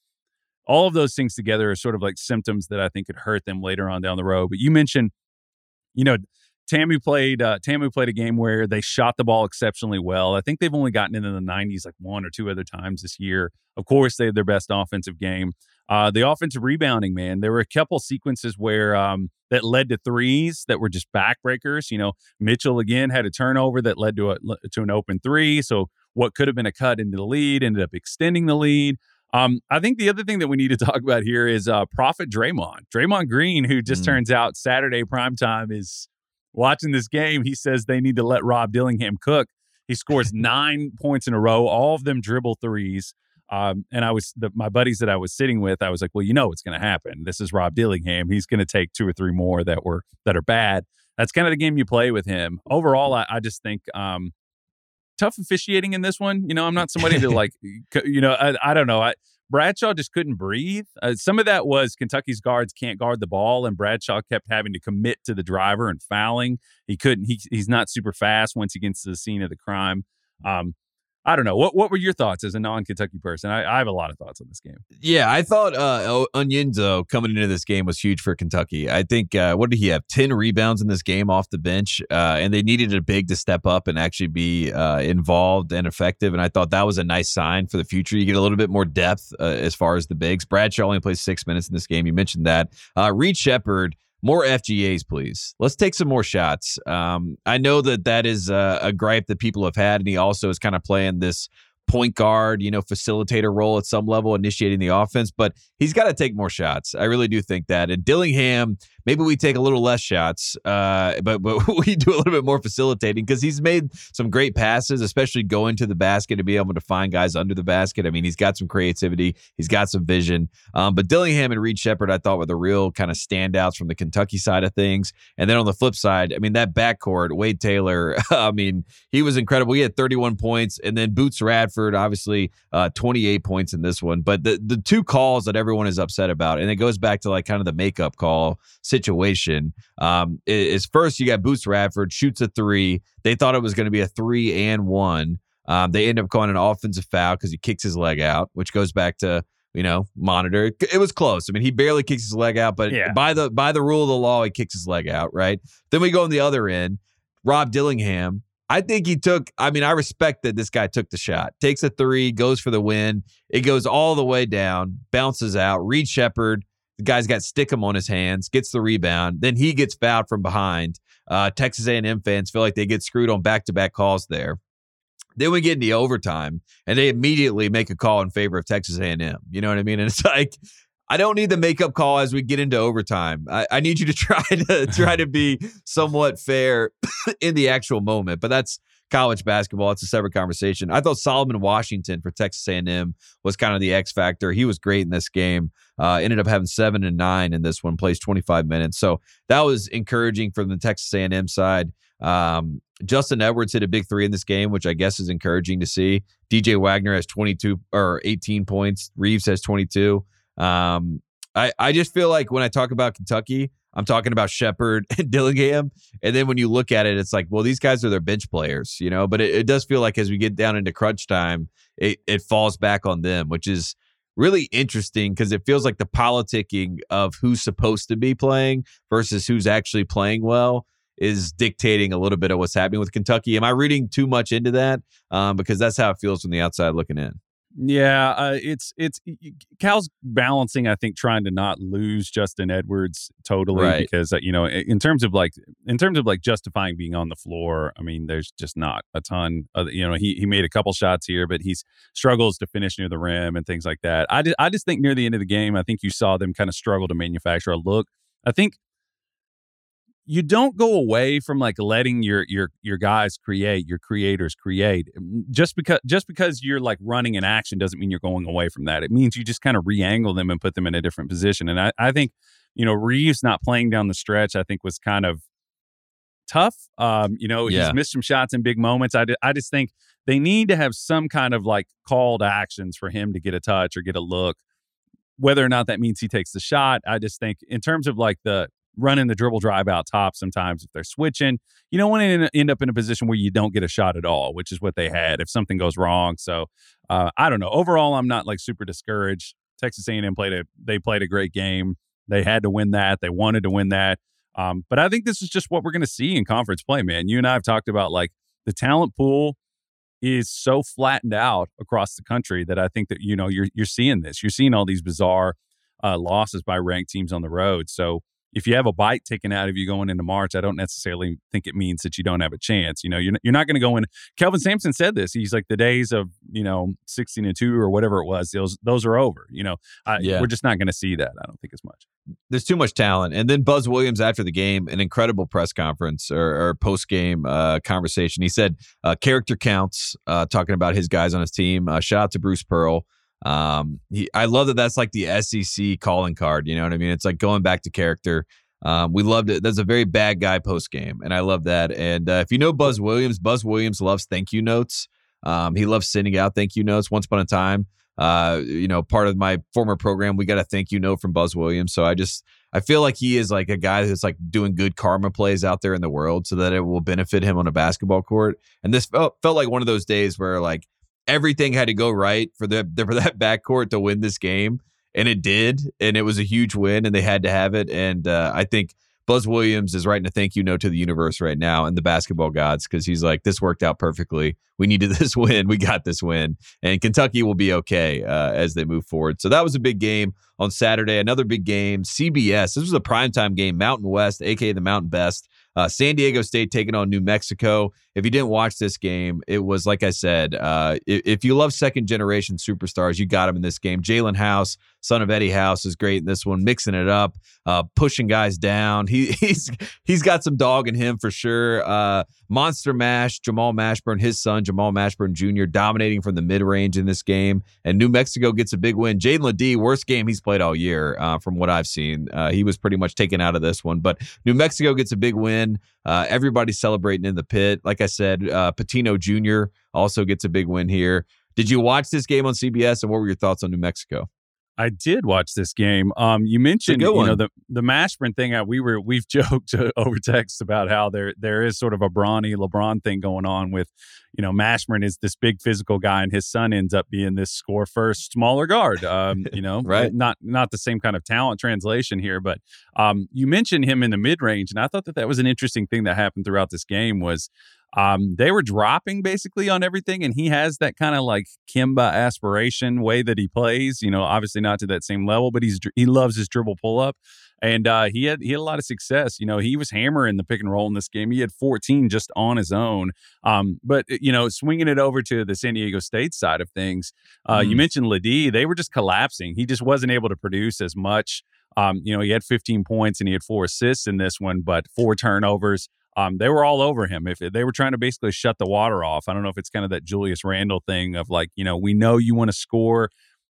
All of those things together are sort of like symptoms that I think could hurt them later on down the road. But you mentioned, you know, TAMU played uh, TAMU played a game where they shot the ball exceptionally well. I think they've only gotten into the 90s like one or two other times this year. Of course, they had their best offensive game. Uh, the offensive rebounding, man, there were a couple sequences where um, that led to threes that were just backbreakers. You know, Mitchell again had a turnover that led to a to an open three. So what could have been a cut into the lead ended up extending the lead. Um, I think the other thing that we need to talk about here is uh, Prophet Draymond, Draymond Green, who just mm. turns out Saturday primetime is watching this game. He says they need to let Rob Dillingham cook. He scores nine points in a row, all of them dribble threes. Um, and I was the, my buddies that I was sitting with. I was like, well, you know what's going to happen. This is Rob Dillingham. He's going to take two or three more that were that are bad. That's kind of the game you play with him. Overall, I, I just think um, tough officiating in this one. You know, I'm not somebody to like, you know, I, I don't know. I, Bradshaw just couldn't breathe. Uh, some of that was Kentucky's guards can't guard the ball, and Bradshaw kept having to commit to the driver and fouling. He couldn't. He, he's not super fast once he gets to the scene of the crime. Um, I don't know. What what were your thoughts as a non Kentucky person? I, I, have a lot of thoughts on this game. Yeah, I thought uh, Onyenso coming into this game was huge for Kentucky. I think uh, what did he have? Ten rebounds in this game off the bench, uh, and they needed a big to step up and actually be uh, involved and effective. And I thought that was a nice sign for the future. You get a little bit more depth uh, as far as the bigs. Bradshaw only plays six minutes in this game. You mentioned that. Uh, Reed Sheppard more FGAs, please. Let's take some more shots. Um, I know that that is a, a gripe that people have had, and he also is kind of playing this point guard, you know, facilitator role at some level, initiating the offense, but he's got to take more shots. I really do think that. And Dillingham, maybe we take a little less shots, uh, but but we do a little bit more facilitating because he's made some great passes, especially going to the basket to be able to find guys under the basket. I mean, he's got some creativity, he's got some vision. Um, but Dillingham and Reed Sheppard, I thought were the real kind of standouts from the Kentucky side of things. And then on the flip side, I mean, that backcourt, Wade Taylor, I mean, he was incredible. He had 31 points, and then Boots Radford, obviously, uh, 28 points in this one. But the the two calls that everyone is upset about, and it goes back to like kind of the makeup call situation. Um, is first you got Boots Radford shoots a three. They thought it was going to be a three and one. Um, they end up calling an offensive foul because he kicks his leg out, which goes back to you know monitor. It was close. I mean, he barely kicks his leg out, but yeah. by the by the rule of the law, he kicks his leg out. Right. Then we go on the other end. Rob Dillingham. I think he took, I mean, I respect that this guy took the shot, takes a three, goes for the win. It goes all the way down, bounces out. Reed Sheppard the guy's got Stickum on his hands, gets the rebound. Then he gets fouled from behind. Uh, Texas A&M fans feel like they get screwed on back-to-back calls there. Then we get into overtime, and they immediately make a call in favor of Texas A&M. You know what I mean? And it's like, I don't need the makeup call as we get into overtime. I, I need you to try to try to be somewhat fair in the actual moment. But that's college basketball. It's a separate conversation. I thought Solomon Washington for Texas A&M was kind of the X factor. He was great in this game. Uh, ended up having seven and nine in this one. Plays 25 minutes, so that was encouraging from the Texas A&M side. Um, Justin Edwards hit a big three in this game, which I guess is encouraging to see. DJ Wagner has 22 or 18 points. Reeves has 22. Um, I, I just feel like when I talk about Kentucky, I'm talking about Sheppard and Dillingham. And then when you look at it, it's like, well, these guys are their bench players, you know. But it, it does feel like as we get down into crunch time, it, it falls back on them, which is really interesting because it feels like the politicking of who's supposed to be playing versus who's actually playing well is dictating a little bit of what's happening with Kentucky. Am I reading too much into that? Um, because that's how it feels from the outside looking in. Yeah, uh, it's it's Cal's balancing. I think trying to not lose Justin Edwards totally right. because uh, you know in terms of like in terms of like justifying being on the floor. I mean, there's just not a ton. Of, you know, he he made a couple shots here, but he struggles to finish near the rim and things like that. I just, I just think near the end of the game, I think you saw them kind of struggle to manufacture a look. I think you don't go away from like letting your your your guys create, your creators create. Just because just because you're like running an action doesn't mean you're going away from that. It means you just kind of re-angle them and put them in a different position. And I, I think, you know, Reeves not playing down the stretch, I think was kind of tough. Um, you know, yeah. he's missed some shots in big moments. I, I just think they need to have some kind of like call to actions for him to get a touch or get a look. Whether or not that means he takes the shot, I just think in terms of like the running the dribble drive out top sometimes if they're switching. You don't want to end up in a position where you don't get a shot at all, which is what they had if something goes wrong. So uh, I don't know. Overall, I'm not like super discouraged. Texas A&M played a they played a great game. They had to win that. They wanted to win that. Um, but I think this is just what we're going to see in conference play, man. You and I have talked about like the talent pool is so flattened out across the country that I think that you know you're you're seeing this. You're seeing all these bizarre uh, losses by ranked teams on the road. So if you have a bite taken out of you going into March, I don't necessarily think it means that you don't have a chance. You know, you're, you're not going to go in. Kelvin Sampson said this. He's like, the days of, you know, 16 and 2 or whatever it was, those, those are over. You know, I, yeah. we're just not going to see that, I don't think, as much. There's too much talent. And then Buzz Williams after the game, an incredible press conference or, or post game uh, conversation. He said, uh, character counts, uh, talking about his guys on his team. Uh, shout out to Bruce Pearl. Um, he, I love that that's like the SEC calling card. You know what I mean? It's like going back to character. Um, we loved it. That's a very bad guy post game, and I love that. And uh, if you know Buzz Williams, Buzz Williams loves thank you notes. Um, he loves sending out thank you notes. Once upon a time, uh, you know, part of my former program, we got a thank you note from Buzz Williams. So I just I feel like he is like a guy that's like doing good karma plays out there in the world, so that it will benefit him on a basketball court. And this felt felt like one of those days where like everything had to go right for the for that backcourt to win this game, and it did, and it was a huge win, and they had to have it. And uh, I think Buzz Williams is writing a thank you note to the universe right now and the basketball gods because he's like, this worked out perfectly. We needed this win. We got this win, and Kentucky will be okay uh, as they move forward. So that was a big game on Saturday. Another big game, CBS. This was a primetime game, Mountain West, aka the Mountain Best. Uh, San Diego State taking on New Mexico. If you didn't watch this game, it was like I said. Uh, if, if, you love second generation superstars, you got them in this game. Jalen House, son of Eddie House, is great in this one, mixing it up, uh, pushing guys down. He, he's he's got some dog in him for sure. Uh, Monster Mash, Jamal Mashburn, his son Jamal Mashburn Jr. dominating from the mid range in this game, and New Mexico gets a big win. Jaedon LeDee, worst game he's played all year uh, from what I've seen. Uh, he was pretty much taken out of this one, but New Mexico gets a big win. Uh, everybody's celebrating in the pit. Like I said, uh, Pitino Jr. also gets a big win here. Did you watch this game on CBS, and what were your thoughts on New Mexico? I did watch this game. Um, you mentioned you know the the Mashburn thing. Uh, we were we've joked over text about how there there is sort of a Bronny LeBron thing going on with you know Mashburn is this big physical guy and his son ends up being this score first smaller guard. Um, you know, right? Not not the same kind of talent translation here, but um, you mentioned him in the mid range, and I thought that that was an interesting thing that happened throughout this game was um, they were dropping basically on everything, and he has that kind of like Kemba aspiration way that he plays. You know, obviously not to that same level, but he's he loves his dribble pull up, and uh, he had he had a lot of success. You know, he was hammering the pick and roll in this game. He had 14 just on his own. Um, but uh, you know, swinging it over to the San Diego State side of things, uh, mm. you mentioned LeDee. They were just collapsing. He just wasn't able to produce as much. Um, you know, he had 15 points and he had four assists in this one, but four turnovers um, they were all over him. If they were trying to basically shut the water off, I don't know if it's kind of that Julius Randle thing of like, you know, we know you want to score.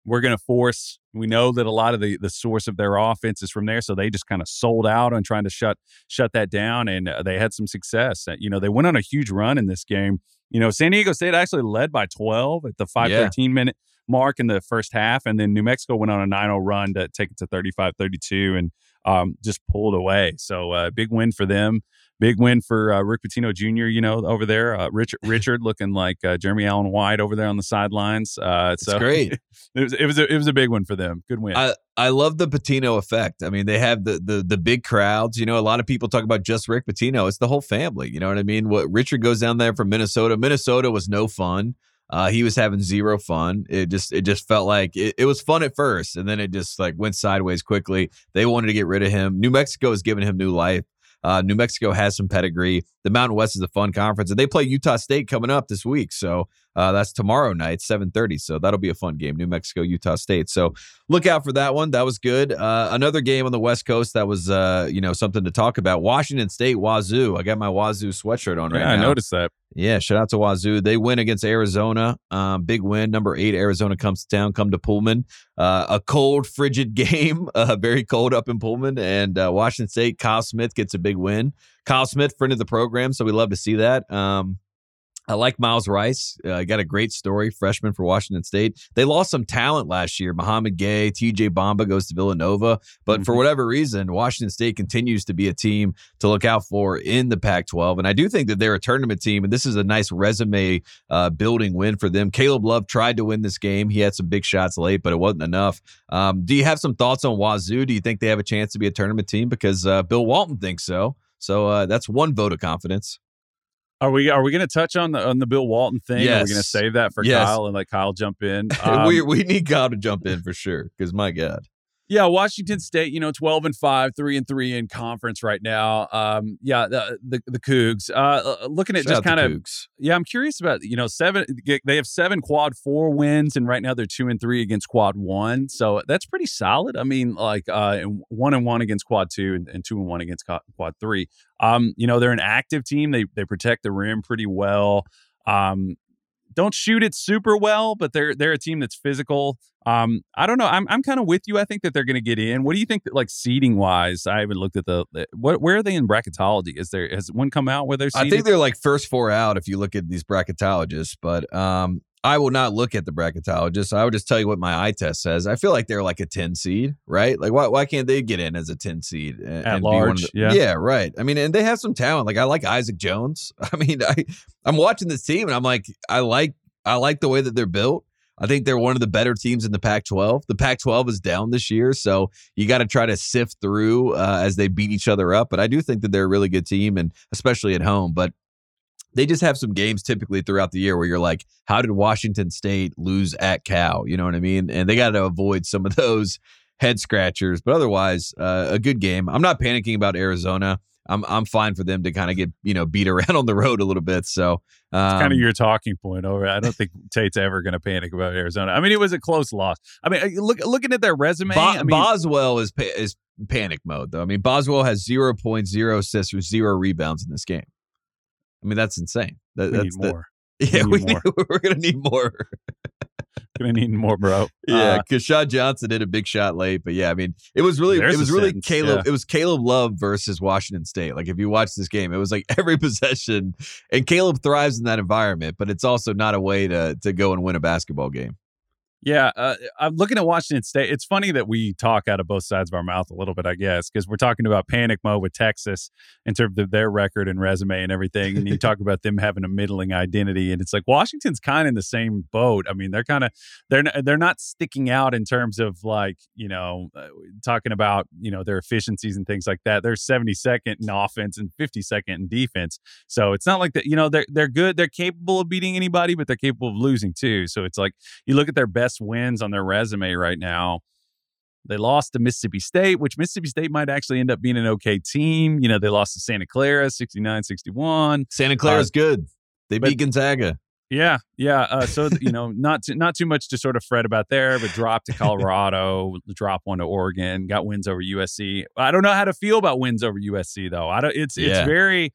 We're going to force. We know that a lot of the the source of their offense is from there, so they just kind of sold out on trying to shut shut that down, and uh, they had some success. Uh, you know, they went on a huge run in this game. You know, San Diego State actually led by 12 at the 5:13 yeah. minute mark in the first half, and then New Mexico went on a 9-0 run to take it to 35-32 and um, just pulled away. So, uh, big win for them big win for uh, Rick Pitino Jr. You know, over there, uh, Richard Richard looking like uh, Jeremy Allen White over there on the sidelines. Uh, so great. it was it was a, it was a big one for them. Good win. I, I love the Pitino effect. I mean, they have the the the big crowds. You know, a lot of people talk about just Rick Pitino. It's the whole family. You know what I mean? What Richard goes down there from Minnesota. Minnesota was no fun. Uh, he was having zero fun. It just it just felt like it, it was fun at first, and then it just like went sideways quickly. They wanted to get rid of him. New Mexico is giving him new life. Uh, New Mexico has some pedigree. The Mountain West is a fun conference, and they play Utah State coming up this week. So Uh, that's tomorrow night, 7:30. So that'll be a fun game. New Mexico, Utah State. So look out for that one. That was good. Uh, another game on the West Coast that was uh, you know something to talk about. Washington State, Wazoo. I got my Wazoo sweatshirt on right yeah, now. I noticed that. Yeah, shout out to Wazoo. They win against Arizona. Um, big win. Number eight, Arizona comes to town. Come to Pullman. Uh, a cold, frigid game. Uh, very cold up in Pullman. And uh, Washington State, Kyle Smith gets a big win. Kyle Smith, friend of the program, so we love to see that. Um, I like Myles Rice. Uh, got a great story, freshman for Washington State. They lost some talent last year. Mouhamed Gueye, TJ Bamba goes to Villanova. But mm-hmm. for whatever reason, Washington State continues to be a team to look out for in the Pac 12. And I do think that they're a tournament team, and this is a nice resume uh, building win for them. Caleb Love tried to win this game. He had some big shots late, but it wasn't enough. Um, do you have some thoughts on Wazoo? Do you think they have a chance to be a tournament team? Because uh, Bill Walton thinks so. So uh, that's one vote of confidence. Are we are we going to touch on the on the Bill Walton thing? Yes. Are we going to save that for yes. Kyle and let Kyle jump in? Um, we we need Kyle to jump in for sure because my God. Yeah, Washington State, you know, twelve and five, three and three in conference right now. Um, yeah, the the, the Cougs. Uh, uh looking at Shout just kind of, yeah, I'm curious about you know seven. They have seven quad four wins, and right now they're two and three against quad one, so that's pretty solid. I mean, like uh, one and one against quad two, and, and two and one against quad three. Um, you know, they're an active team. They they protect the rim pretty well. Um, don't shoot it super well, but they're they're a team that's physical. Um, I don't know. I'm I'm kind of with you. I think that they're going to get in. What do you think? That, like seeding wise, I haven't looked at the, what. Where are they in bracketology? Is there has one come out where they're? Seeded? I think they're like first four out if you look at these bracketologists. But um, I will not look at the bracketologists. I would just tell you what my eye test says. I feel like they're like a 10 seed, right? Like why why can't they get in as a 10 seed and, at and large? The, yeah. Yeah, right. I mean, and they have some talent. Like I like Isaac Jones. I mean, I I'm watching this team and I'm like, I like I like the way that they're built. I think they're one of the better teams in the Pac 12. The Pac 12 is down this year, so you got to try to sift through uh, as they beat each other up. But I do think that they're a really good team, and especially at home. But they just have some games typically throughout the year where you're like, how did Washington State lose at Cal? You know what I mean? And they got to avoid some of those head scratchers. But otherwise, uh, a good game. I'm not panicking about Arizona. I'm I'm fine for them to kind of get you know beat around on the road a little bit. So um, kind of your talking point over. I don't think Tate's ever going to panic about Arizona. I mean, it was a close loss. I mean, look looking at their resume. Bo- I mean, Boswell is is panic mode though. I mean, Boswell has zero point zero assists or zero rebounds in this game. I mean, that's insane. That, we that's need more. Yeah, we, need, we're gonna need more. Gonna need more, bro. Yeah, because uh, Johnson did a big shot late, but yeah, I mean, it was really, it was really sentence. Caleb. Yeah. It was Caleb Love versus Washington State. Like if you watch this game, it was like every possession, and Caleb thrives in that environment, but it's also not a way to to go and win a basketball game. Yeah, uh, I'm looking at Washington State. It's funny that we talk out of both sides of our mouth a little bit, I guess, because we're talking about panic mode with Texas in terms of their record and resume and everything. And you talk about them having a middling identity, and it's like Washington's kind of in the same boat. I mean, they're kind of they're they're not sticking out in terms of like you know uh, talking about you know their efficiencies and things like that. They're 72nd in offense and 52nd in defense, so it's not like that. You know, they're they're good. They're capable of beating anybody, but they're capable of losing too. So it's like you look at their best best wins on their resume right now. They lost to Mississippi State, which Mississippi State might actually end up being an okay team. You know, they lost to Santa Clara 69 61. Santa Clara's uh, good. They beat Gonzaga. Yeah, yeah. Uh, so you know, not too, not too much to sort of fret about there, but drop to Colorado, drop one to Oregon, got wins over USC. I don't know how to feel about wins over USC though. I don't. It's yeah. it's very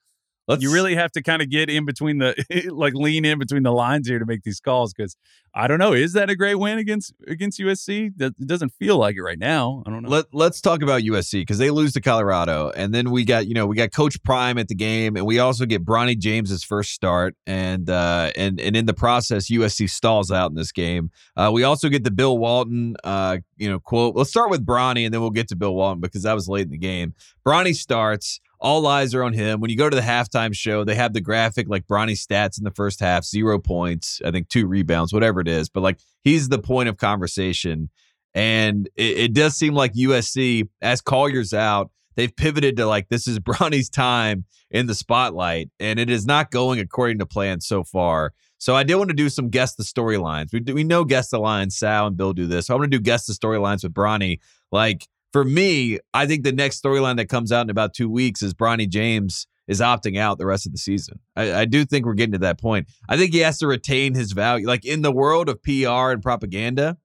Let's, you really have to kind of get in between the like lean in between the lines here to make these calls because I don't know is that a great win against against USC that it doesn't feel like it right now I don't know. Let, let's talk about USC because they lose to Colorado and then we got you know we got Coach Prime at the game and we also get Bronny James's first start and uh and and in the process USC stalls out in this game. Uh we also get the Bill Walton uh you know quote let's start with Bronny and then we'll get to Bill Walton because that was late in the game. Bronny starts all eyes are on him. When you go to the halftime show, they have the graphic like Bronny stats in the first half, zero points, I think two rebounds, whatever it is. But like he's the point of conversation. And it, it does seem like USC, as Collier's out, they've pivoted to like this is Bronny's time in the spotlight, and it is not going according to plan so far. So I did want to do some guess the storylines. We we know guess the lines. Sal and Bill do this. So I want to do guess the storylines with Bronny. Like for me, I think the next storyline that comes out in about two weeks is Bronny James is opting out the rest of the season. I, I, do think we're getting to that point. I think he has to retain his value. Like in the world of PR and propaganda,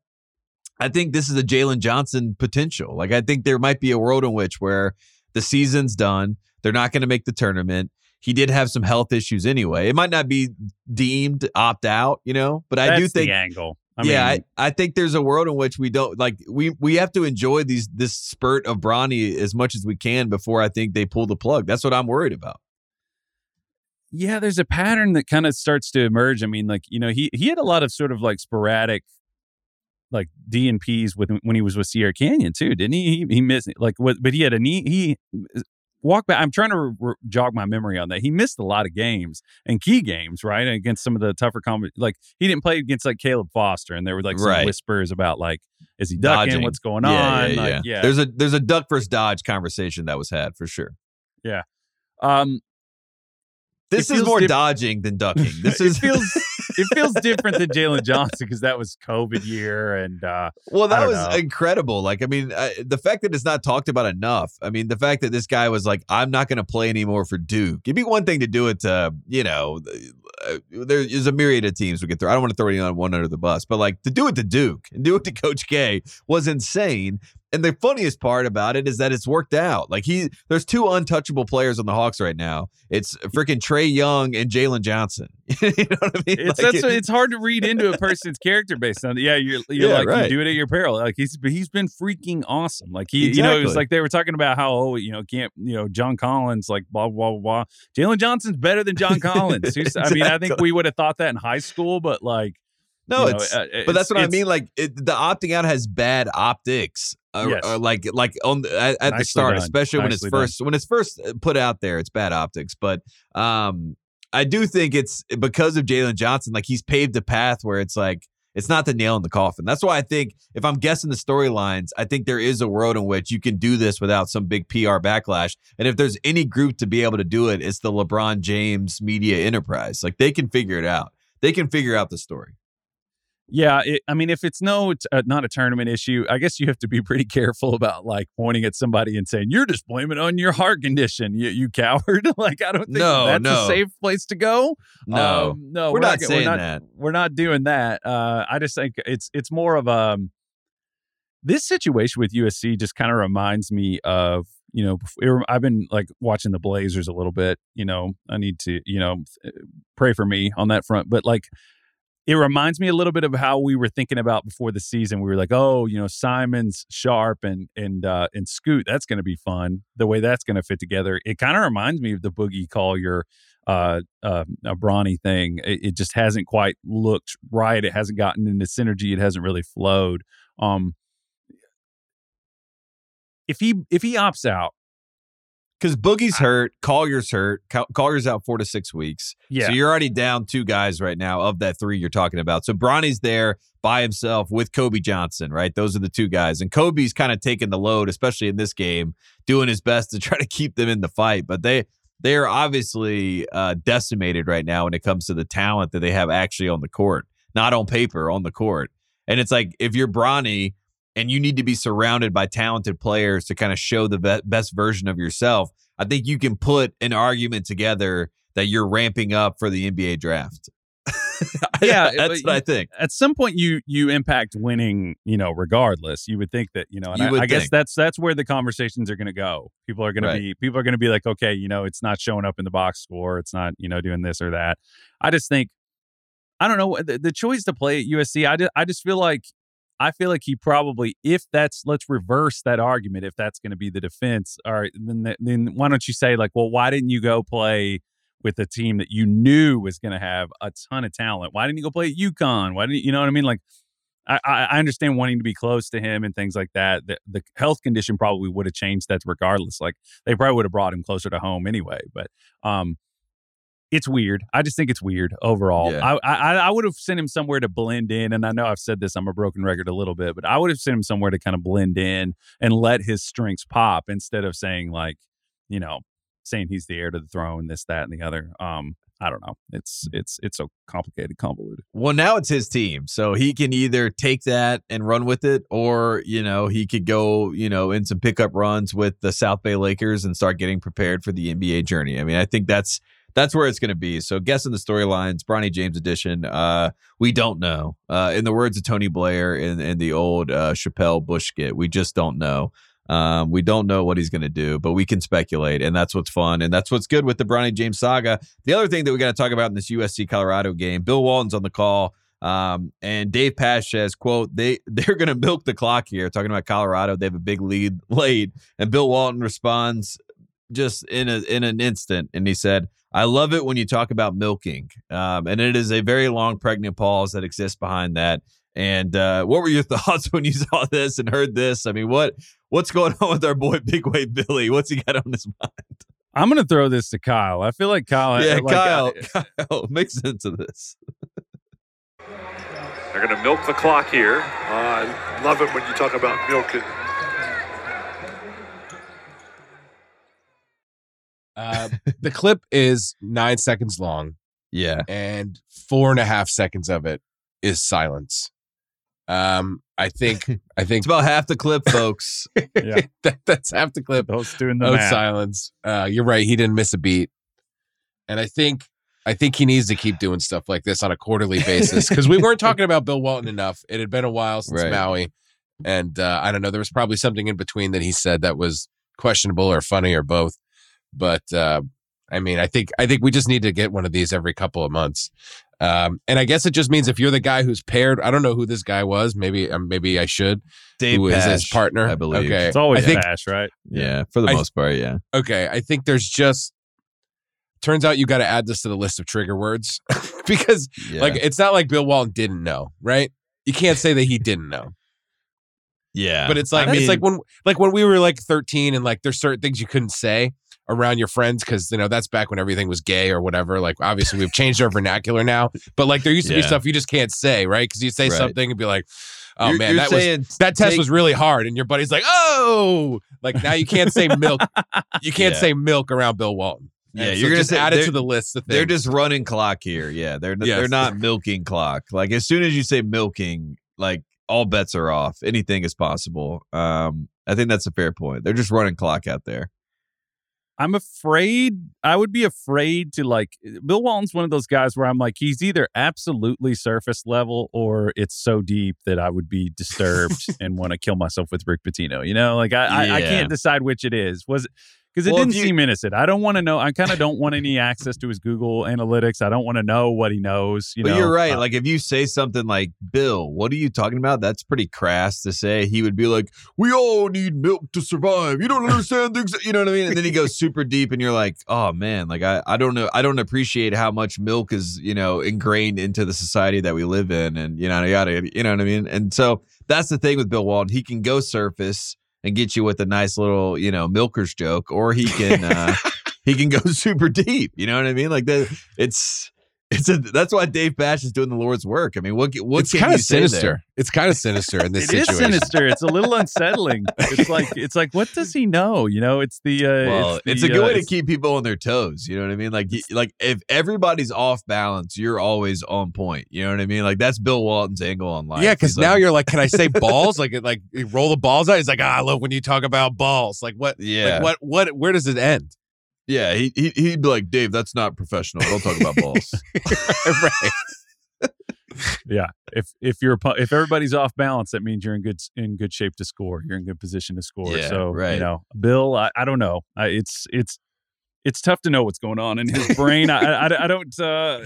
I think this is a Jalen Johnson potential. Like I think there might be a world in which where the season's done, they're not going to make the tournament. He did have some health issues anyway. It might not be deemed opt out, you know, but I do think the angle. I yeah, mean, I, I think there's a world in which we don't like we we have to enjoy these this spurt of Bronny as much as we can before I think they pull the plug. That's what I'm worried about. Yeah, there's a pattern that kind of starts to emerge. I mean, like you know, he he had a lot of sort of like sporadic like D and P's with when he was with Sierra Canyon too, didn't he? He, he missed like what, but he had a knee. He walk back. I'm trying to re- re- jog my memory on that. He missed a lot of games and key games, right? Against some of the tougher combat. Like he didn't play against like Caleb Foster, and there were like some right. whispers about like, is he ducking? Dodging. What's going yeah, on? Yeah, like, yeah. yeah. There's a there's a duck versus dodge conversation that was had for sure. Yeah. Um, this is more diff- dodging than ducking. This is feels it feels different than Jalen Johnson because that was COVID year and uh, well, that was know. incredible. Like, I mean, I, the fact that it's not talked about enough. I mean, the fact that this guy was like, "I'm not going to play anymore for Duke." It'd be one thing to do it to you know, uh, there is a myriad of teams we get through. I don't want to throw anyone one under the bus, but like to do it to Duke and do it to Coach K was insane. And the funniest part about it is that it's worked out. Like he, there's two untouchable players on the Hawks right now. It's freaking Trae Young and Jalen Johnson. you know what I mean? It's like, it's hard to read into a person's character based on. Yeah, you're you're yeah, like right. you do it at your peril. Like he's he's been freaking awesome. Like he, exactly. you know, it was like they were talking about how oh you know can't you know John Collins like blah blah blah. blah. Jalen Johnson's better than John Collins. exactly. I mean, I think we would have thought that in high school, but like. No, you know, it's, uh, but that's what I mean. Like it, the opting out has bad optics uh, yes. uh, like like on the, at, at the start, done. especially Nicely when it's first done. when it's first put out there, it's bad optics. But um, I do think it's because of Jalen Johnson. Like he's paved a path where it's like it's not the nail in the coffin. That's why I think if I'm guessing the storylines, I think there is a world in which you can do this without some big PR backlash. And if there's any group to be able to do it, it's the LeBron James media enterprise. Like they can figure it out. They can figure out the story. Yeah, it, I mean, if it's no, it's uh, not a tournament issue, I guess you have to be pretty careful about like pointing at somebody and saying you're just blaming on your heart condition, you, you coward. like, I don't think no, that's no. a safe place to go. No, um, no, we're, we're not, not, saying we're not, that. We're not doing that. Uh, I just think it's it's more of a um, this situation with USC just kind of reminds me of you know it, I've been like watching the Blazers a little bit. You know, I need to you know pray for me on that front, but like it reminds me a little bit of how we were thinking about before the season. We were like, oh, you know, Simons, Sharpe and and uh, and Scoot. That's going to be fun. The way that's going to fit together. It kind of reminds me of the Boogie Collier, uh, uh, Bronny thing. It, it, just hasn't quite looked right. It hasn't gotten into synergy. It hasn't really flowed. Um, if he if he opts out, because Boogie's hurt, Collier's hurt. Collier's out four to six weeks. Yeah. So you're already down two guys right now of that three you're talking about. So Bronny's there by himself with Kobe Johnson, right? Those are the two guys. And Kobe's kind of taking the load, especially in this game, doing his best to try to keep them in the fight. But they they are obviously uh, decimated right now when it comes to the talent that they have actually on the court, not on paper, on the court. And it's like if you're Bronny – and you need to be surrounded by talented players to kind of show the best version of yourself, I think you can put an argument together that you're ramping up for the NBA draft. yeah, that's what I think. At some point, you you impact winning. You know, regardless, you would think that you know. And you I, I guess that's that's where the conversations are going to go. People are going right. to be people are going to be like, okay, you know, it's not showing up in the box score. It's not you know doing this or that. I just think I don't know the, the choice to play at USC. I just, I just feel like I feel like he probably, if that's, let's reverse that argument. If that's going to be the defense, all right, then then why don't you say like, well, why didn't you go play with a team that you knew was going to have a ton of talent? Why didn't you go play at UConn? Why didn't you know what I mean? Like, I, I understand wanting to be close to him and things like that. The, the health condition probably would have changed that regardless. Like they probably would have brought him closer to home anyway. But um, it's weird. I just think it's weird overall. Yeah. I, I I would have sent him somewhere to blend in, and I know I've said this. I'm a broken record a little bit, but I would have sent him somewhere to kind of blend in and let his strengths pop instead of saying like, you know, saying he's the heir to the throne, this, that, and the other. Um, I don't know. It's it's it's so complicated, convoluted. Well, now it's his team, so he can either take that and run with it, or you know he could go you know in some pickup runs with the South Bay Lakers and start getting prepared for the NBA journey. I mean, I think that's that's where it's going to be. So, guessing the storylines, Bronny James edition. Uh, we don't know. Uh, in the words of Tony Blair in, in the old uh, Chappelle Bush skit, we just don't know. Um, we don't know what he's going to do, but we can speculate, and that's what's fun, and that's what's good with the Bronny James saga. The other thing that we got to talk about in this USC Colorado game, Bill Walton's on the call, um, and Dave Pasch says, "quote They they're going to milk the clock here." Talking about Colorado, they have a big lead late, and Bill Walton responds just in a in an instant, and he said, "I love it when you talk about milking, um, and it is a very long pregnant pause that exists behind that." And uh, what were your thoughts when you saw this and heard this? I mean, what what's going on with our boy Big Wave Billy? What's he got on his mind? I'm going to throw this to Kyle. I feel like Kyle. Yeah, like, Kyle. Kyle, make sense of this. They're going to milk the clock here. Uh, I love it when you talk about milking. Uh, the clip is nine seconds long. Yeah. And four and a half seconds of it is silence. Um, I think I think it's about half the clip, folks. yeah, that, that's half the clip. Those doing the of math. silence. Uh, you're right. He didn't miss a beat, and I think I think he needs to keep doing stuff like this on a quarterly basis because we weren't talking about Bill Walton enough. It had been a while since Right. Maui, and uh, I don't know. There was probably something in between that he said that was questionable or funny or both. But uh, I mean, I think I think we just need to get one of these every couple of months. Um, and I guess it just means if you're the guy who's paired, I don't know who this guy was. Maybe um, maybe I should. Dave who is his partner? I believe. Okay, It's always I think Pasch, right? Yeah, for the I- most part, yeah. okay, I think there's just turns out you got to add this to the list of trigger words because yeah. like it's not like Bill Walton didn't know, right? You can't say that he didn't know. yeah, But it's like I it's like when like when we were like 13 and like there's certain things you couldn't say around your friends because you know that's back when everything was gay or whatever. Like obviously we've changed our vernacular now, but like there used to be stuff you just can't say, right? Because you say Right. something and be like, "Oh you're, man, you're that was that test take- was really hard," and your buddy's like, "Oh, like now you can't say milk, you can't Yeah. say milk around Bill Walton." Yeah, And you're gonna just say add it to the list. Of They're just running clock here. Yeah, they're Yes. they're not milking clock. Like as soon as you say milking, like all bets are off. Anything is possible. Um, I think that's a fair point. They're just running clock out there. I'm afraid I would be afraid to like Bill Walton's one of those guys where I'm like he's either absolutely surface level or it's so deep that I would be disturbed and want to kill myself with Rick Pitino. You know, like I I, I can't decide which it is. Was it because it Well, didn't you- seem innocent. I don't want to know. I kind of don't want any access to his Google analytics. I don't want to know what he knows. You but know, you're right. Uh, like if you say something like "Bill, what are you talking about?" That's pretty crass to say. He would be like, "We all need milk to survive." You don't understand things. You know what I mean? And then he goes super deep, and you're like, "Oh man, like I, I don't know. I don't appreciate how much milk is you know ingrained into the society that we live in, and you know, yada, you know what I mean." And so that's the thing with Bill Walton. He can go surface and get you with a nice little you know milker's joke, or he can uh, he can go super deep. You know what I mean? Like that. It's it's a that's why Dave Pasch is doing the Lord's work. I mean, what what it's can kind you of say there? sinister. It's kind of sinister in this It is situation. sinister. It's a little unsettling. It's like it's like what does he know? You know, it's the uh, Well, it's, the, a good uh, way to keep people on their toes. You know what I mean? Like, like if everybody's off balance, you're always on point. You know what I mean? Like that's Bill Walton's angle on life. Yeah, because now like, you're like, can I say balls? like, like you roll the balls out. He's like, ah, I love when you talk about balls. Like, what? yeah, Like, what? What? Where does it end? Yeah. He, he he'd be like, Dave, that's not professional. Don't talk about balls. right. Yeah, if if you're if everybody's off balance, that means you're in good in good shape to score. You're in good position to score. Yeah, so right. you know, Bill, I, I don't know. I, it's it's it's tough to know what's going on in his brain. I, I I don't. Uh,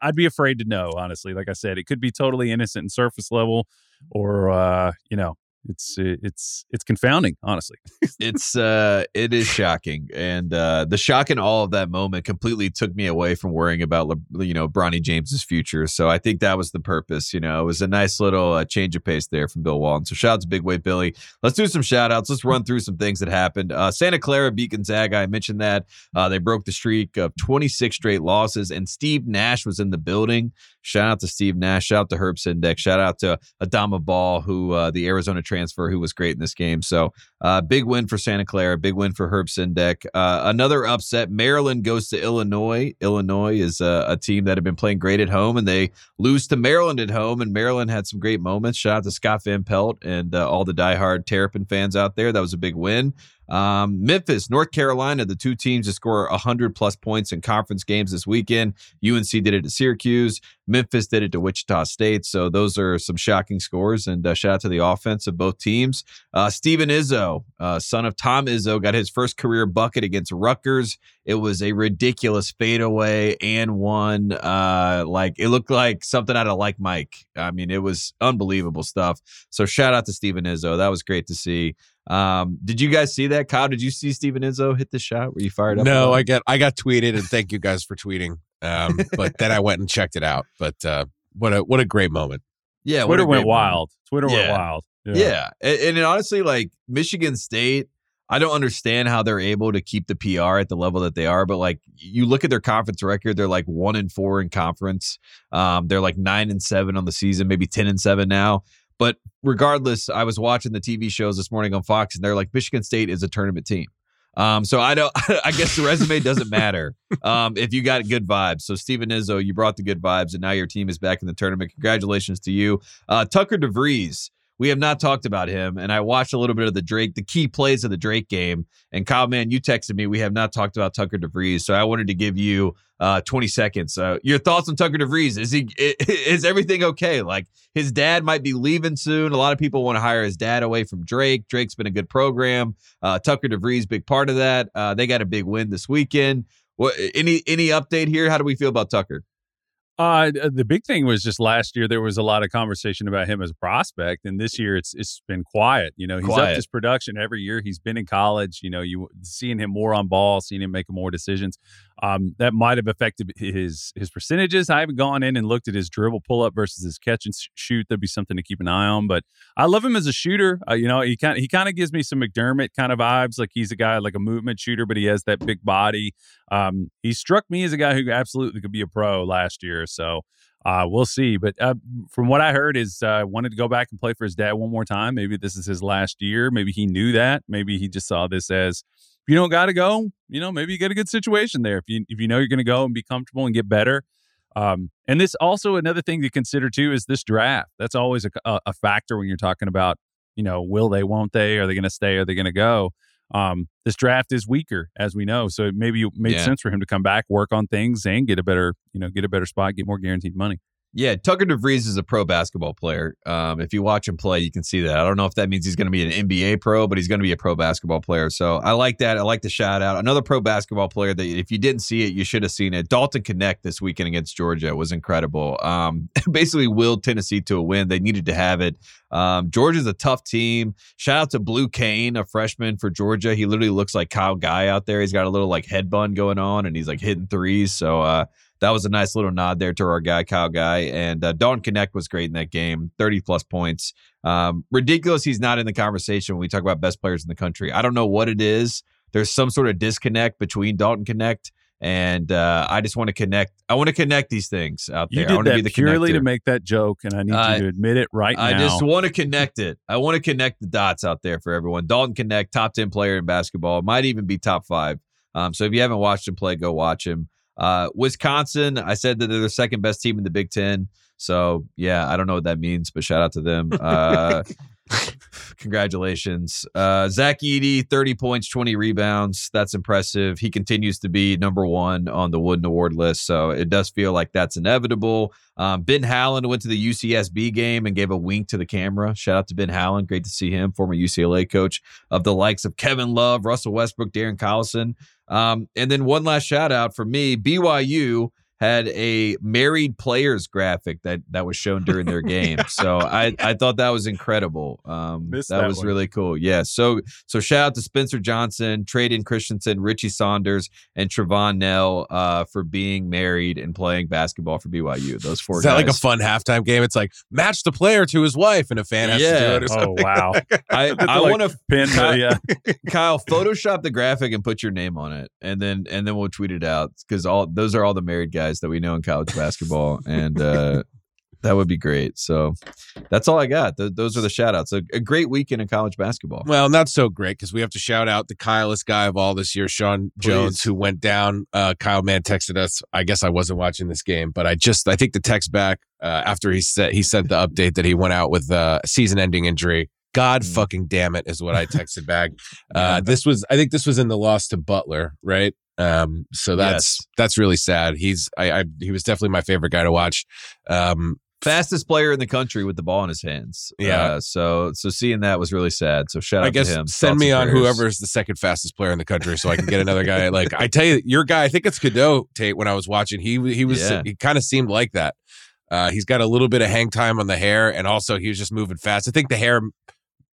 I'd be afraid to know. Honestly, like I said, it could be totally innocent and surface level, or uh, you know, it's it's it's confounding. Honestly, it's uh it is shocking and uh the shock in all of that moment completely took me away from worrying about you know Bronny James's future so I think that was the purpose you know? It was a nice little uh, change of pace there from Bill Walton so shout out to Big Way Billy. Let's do some shout outs let's run through some things that happened. Uh Santa Clara beat Gonzaga I mentioned that. Uh they broke the streak of 26 straight losses and Steve Nash was in the building. Shout out to Steve Nash shout out to Herb Sendek shout out to Adama Bal who uh the Arizona transfer who was great in this game. So uh, big win for Santa Clara, big win for Herb Sendek. Uh, another upset. Maryland goes to Illinois. Illinois is a, a, team that had been playing great at home, and they lose to Maryland at home. And Maryland had some great moments. Shout out to Scott Van Pelt and uh, all the diehard Terrapin fans out there. That was a big win. Um, Memphis, North Carolina, the two teams to score 100 plus points in conference games this weekend. UNC did it to Syracuse. Memphis did it to Wichita State. So those are some shocking scores. And uh, shout out to the offense of both teams. Uh, Steven Izzo, uh, son of Tom Izzo, got his first career bucket against Rutgers. It was a ridiculous fadeaway and one. Uh, like it looked like something out of like Mike. I mean, it was unbelievable stuff. So shout out to Steven Izzo. That was great to see. Um, did you guys see that? Kyle, did you see Steven Izzo hit the shot? Were you fired up? No, I got I got tweeted and thank you guys for tweeting. Um, but then I went and checked it out. But uh, what a what a great moment. Yeah, Twitter went wild. Twitter yeah. went wild. Yeah, yeah. And, and honestly, like Michigan State, I don't understand how they're able to keep the PR at the level that they are. But like you look at their conference record, they're like one and four in conference. Um, they're like nine and seven on the season, maybe ten and seven now. But regardless, I was watching the TV shows this morning on Fox, and they're like, Michigan State is a tournament team. Um, so I don't. I guess the resume doesn't matter um, if you got good vibes. So Steven Izzo, you brought the good vibes, and now your team is back in the tournament. Congratulations to you, uh, Tucker DeVries. We have not talked about him, and I watched a little bit of the Drake, the key plays of the Drake game. And Kyle, man, you texted me. We have not talked about Tucker DeVries, so I wanted to give you uh, 20 seconds. Uh, your thoughts on Tucker DeVries? Is he is everything okay? Like his dad might be leaving soon. A lot of people want to hire his dad away from Drake. Drake's been a good program. Uh, Tucker DeVries, big part of that. Uh, they got a big win this weekend. What any any update here? How do we feel about Tucker? Uh, the big thing was just last year there was a lot of conversation about him as a prospect, and this year it's it's been quiet. You know, he's quiet. up his production every year. He's been in college. You know, you seeing him more on ball, seeing him make more decisions. Um, that might have affected his his percentages. I haven't gone in and looked at his dribble pull up versus his catch and shoot. That'd be something to keep an eye on. But I love him as a shooter. Uh, you know, he kind he kind of gives me some McDermott kind of vibes. Like he's a guy like a movement shooter, but he has that big body. Um, he struck me as a guy who absolutely could be a pro last year. So uh, we'll see. But uh, from what I heard, is uh, wanted to go back and play for his dad one more time. Maybe this is his last year. Maybe he knew that. Maybe he just saw this as you don't got to go, you know, maybe you get a good situation there. If you if you know you're going to go and be comfortable and get better. Um, and this also another thing to consider too is this draft. That's always a, a factor when you're talking about, you know, will they, won't they, are they going to stay, are they going to go? Um, this draft is weaker, as we know. So maybe it made yeah. sense for him to come back, work on things, and get a better, you know, get a better spot, get more guaranteed money. Yeah, Tucker DeVries is a pro basketball player. Um, if you watch him play, you can see that. I don't know if that means he's going to be an NBA pro, but he's going to be a pro basketball player. So I like that. I like the shout out. Another pro basketball player that if you didn't see it, you should have seen it. Dalton Knecht this weekend against Georgia was incredible. Um, basically willed Tennessee to a win. They needed to have it. Um, Georgia's a tough team. Shout out to Blue Cain, a freshman for Georgia. He literally looks like Kyle Guy out there. He's got a little like head bun going on, and he's like hitting threes. So uh, that was a nice little nod there to our guy Kyle Guy and uh, Don Knecht was great in that game, thirty plus points. Um, ridiculous, he's not in the conversation when we talk about best players in the country. I don't know what it is. There's some sort of disconnect between Dalton Knecht and uh, I just want to connect. I want to connect these things out there. You did I want that to be the purely connector. to make that joke, and I need uh, you to admit it right I now. I just want to connect it. I want to connect the dots out there for everyone. Dalton Knecht, top ten player in basketball, might even be top five. Um, so if you haven't watched him play, go watch him. Uh, Wisconsin, I said that they're the second best team in the Big Ten. So yeah, I don't know what that means, but shout out to them. Uh, congratulations. Uh, Zach Edey, 30 points, 20 rebounds. That's impressive. He continues to be number one on the Wooden Award list. So it does feel like that's inevitable. Um, ben Howland went to the UCSB game and gave a wink to the camera. Shout out to Ben Howland. Great to see him, former UCLA coach of the likes of Kevin Love, Russell Westbrook, Darren Collison. Um, and then one last shout out for me BYU had a married players graphic that that was shown during their game. so I I thought that was incredible. Um, that, that, was one. really cool. Yeah. So so shout out to Spencer Johnson, Traden Christensen, Richie Saunders, and Trevin Knell uh, for being married and playing basketball for BYU. Those four. Is that guys. like a fun halftime game? It's like match the player to his wife, and a fan has Yeah. to do it. Or Oh wow! I, I Like want to pin, Kyle, yeah. Kyle, Photoshop the graphic and put your name on it, and then and then we'll tweet it out because all those are all the married guys that we know in college basketball, and uh, That would be great. So that's all I got. Th- those are the shout outs. A, a great weekend in college basketball. Well, not so great because we have to shout out the Kyleist guy of all this year, Sean Jones, who went down. Uh, Kyle Mann texted us. I guess I wasn't watching this game, but I just I think the text back uh, after he said he sent the update that he went out with uh, a season-ending injury. God Mm. fucking damn it is what I texted back. Uh, this was I think this was in the loss to Butler, right? Um, so that's Yes. that's really sad. He's I, I he was definitely my favorite guy to watch. Um, Fastest player in the country with the ball in his hands. Yeah. Uh, so so seeing that was really sad. So shout out I guess to him. send Thoughts me on prayers. whoever is the second fastest player in the country, so I can get another guy. Like I tell you, your guy, I think it's Cadeau Tate. When I was watching, he he was Yeah. he kind of seemed like that. Uh, he's got a little bit of hang time on the hair, and also he was just moving fast. I think the hair,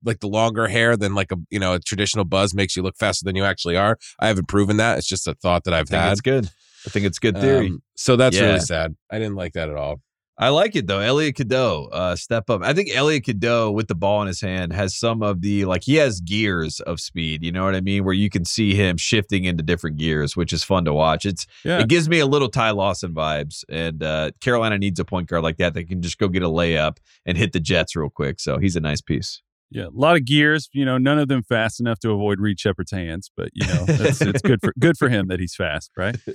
like the longer hair than like a you know a traditional buzz, makes you look faster than you actually are. I haven't proven that. It's just a thought that I I've think had. it's good. I think it's good theory. Um, so that's Yeah. really sad. I didn't like that at all. I like it though. Elliot Cadeau, uh, step up. I think Elliot Cadeau with the ball in his hand has some of the like he has gears of speed. You know what I mean? Where you can see him shifting into different gears, which is fun to watch. It's Yeah. it gives me a little Ty Lawson vibes, and uh, Carolina needs a point guard like that that can just go get a layup and hit the Jets real quick. So he's a nice piece. Yeah, a lot of gears. You know, none of them fast enough to avoid Reed Sheppard's hands. But you know, it's, it's good for good for him that he's fast, right?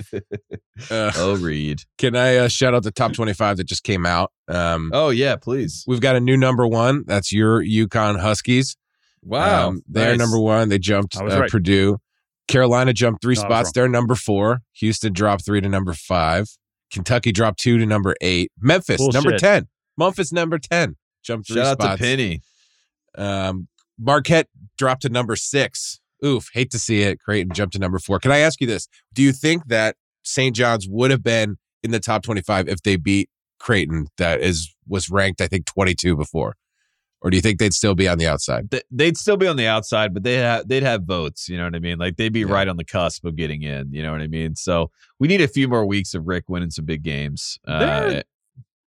Uh, Oh, Reed. can I uh, shout out the top twenty-five that just came out? Um, Oh yeah, please. We've got a new number one. That's your UConn Huskies. Wow, Um, they're nice. number one. They jumped uh, right. Purdue. Carolina jumped three No, spots. wrong. They're number four. Houston dropped three to number five. Kentucky dropped two to number eight. Memphis number ten. Memphis number ten jumped three Shout out spots. to Penny. Um, Marquette dropped to number six. Oof, hate to see it. Creighton jumped to number four. Can I ask you this? Do you think that St. John's would have been in the top twenty-five if they beat Creighton, that is was ranked, I think, twenty-two before, or do you think they'd still be on the outside? They'd still be on the outside, but they'd have they'd have votes. You know what I mean? Like they'd be Yeah. right on the cusp of getting in. You know what I mean? So we need a few more weeks of Rick winning some big games. Uh, They're-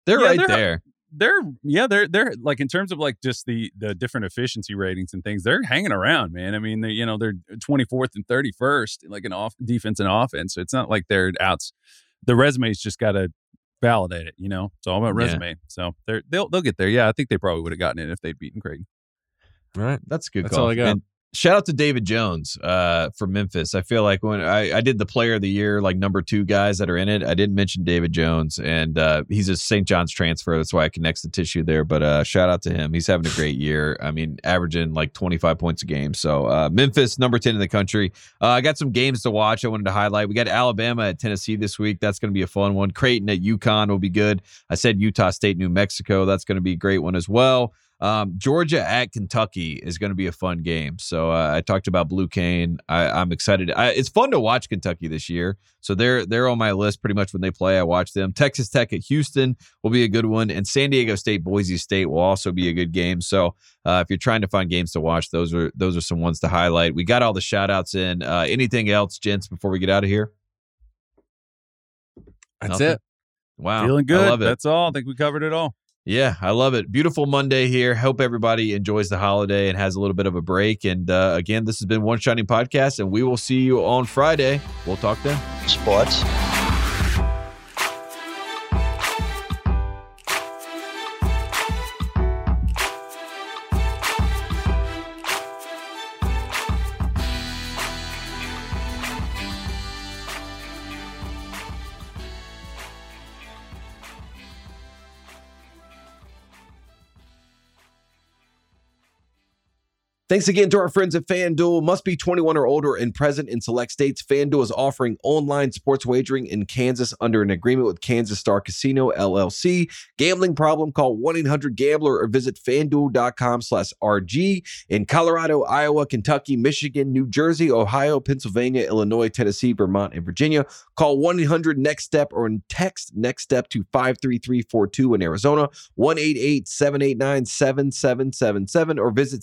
they're yeah, right they're- there. They're yeah, they're they're like in terms of like just the the different efficiency ratings and things. They're hanging around, man. I mean, they you know they're twenty fourth and thirty first, like an off defense and offense. So it's not like they're outs. The resume's just got to validate it. You know, it's all about Yeah. resume. So they're they'll they'll get there. Yeah, I think they probably would have gotten it if they'd beaten Creighton. All right. That's a good. That's call. all I got. And shout out to David Jones uh, from Memphis. I feel like when I, I did the Player of the Year, like number two guys that are in it, I didn't mention David Jones, and uh, he's a St. John's transfer. That's why I connects the tissue there. But uh, shout out to him. He's having a great year. I mean, averaging like 25 points a game. So uh, Memphis, number 10 in the country. Uh, I got some games to watch. I wanted to highlight. We got Alabama at Tennessee this week. That's going to be a fun one. Creighton at UConn will be good. I said Utah State, New Mexico. That's going to be a great one as well. Um, Georgia at Kentucky is going to be a fun game. So uh, I talked about Blue Cain. I, I'm excited. I, it's fun to watch Kentucky this year. So they're they're on my list pretty much when they play. I watch them. Texas Tech at Houston will be a good one, and San Diego State Boise State will also be a good game. So uh, if you're trying to find games to watch, those are those are some ones to highlight. We got all the shout outs in. Uh, anything else, gents, before we get out of here? That's Nothing? it. Wow, Feeling good. I love it. That's all. I think we covered it all. Yeah, I love it. Beautiful Monday here. Hope everybody enjoys the holiday and has a little bit of a break. And uh, again, this has been One Shining Podcast, and we will see you on Friday. We'll talk then. Sports. Thanks again to our friends at FanDuel. Must be 21 or older and present in select states. FanDuel is offering online sports wagering in Kansas under an agreement with Kansas Star Casino LLC. Gambling problem? Call 1-800-GAMBLER or visit FanDuel.com slash RG. In Colorado, Iowa, Kentucky, Michigan, New Jersey, Ohio, Pennsylvania, Illinois, Tennessee, Vermont, and Virginia, call 1-800-NEXT-STEP or text NEXT STEP to 53342 in Arizona, 1-888-789-7777 or visit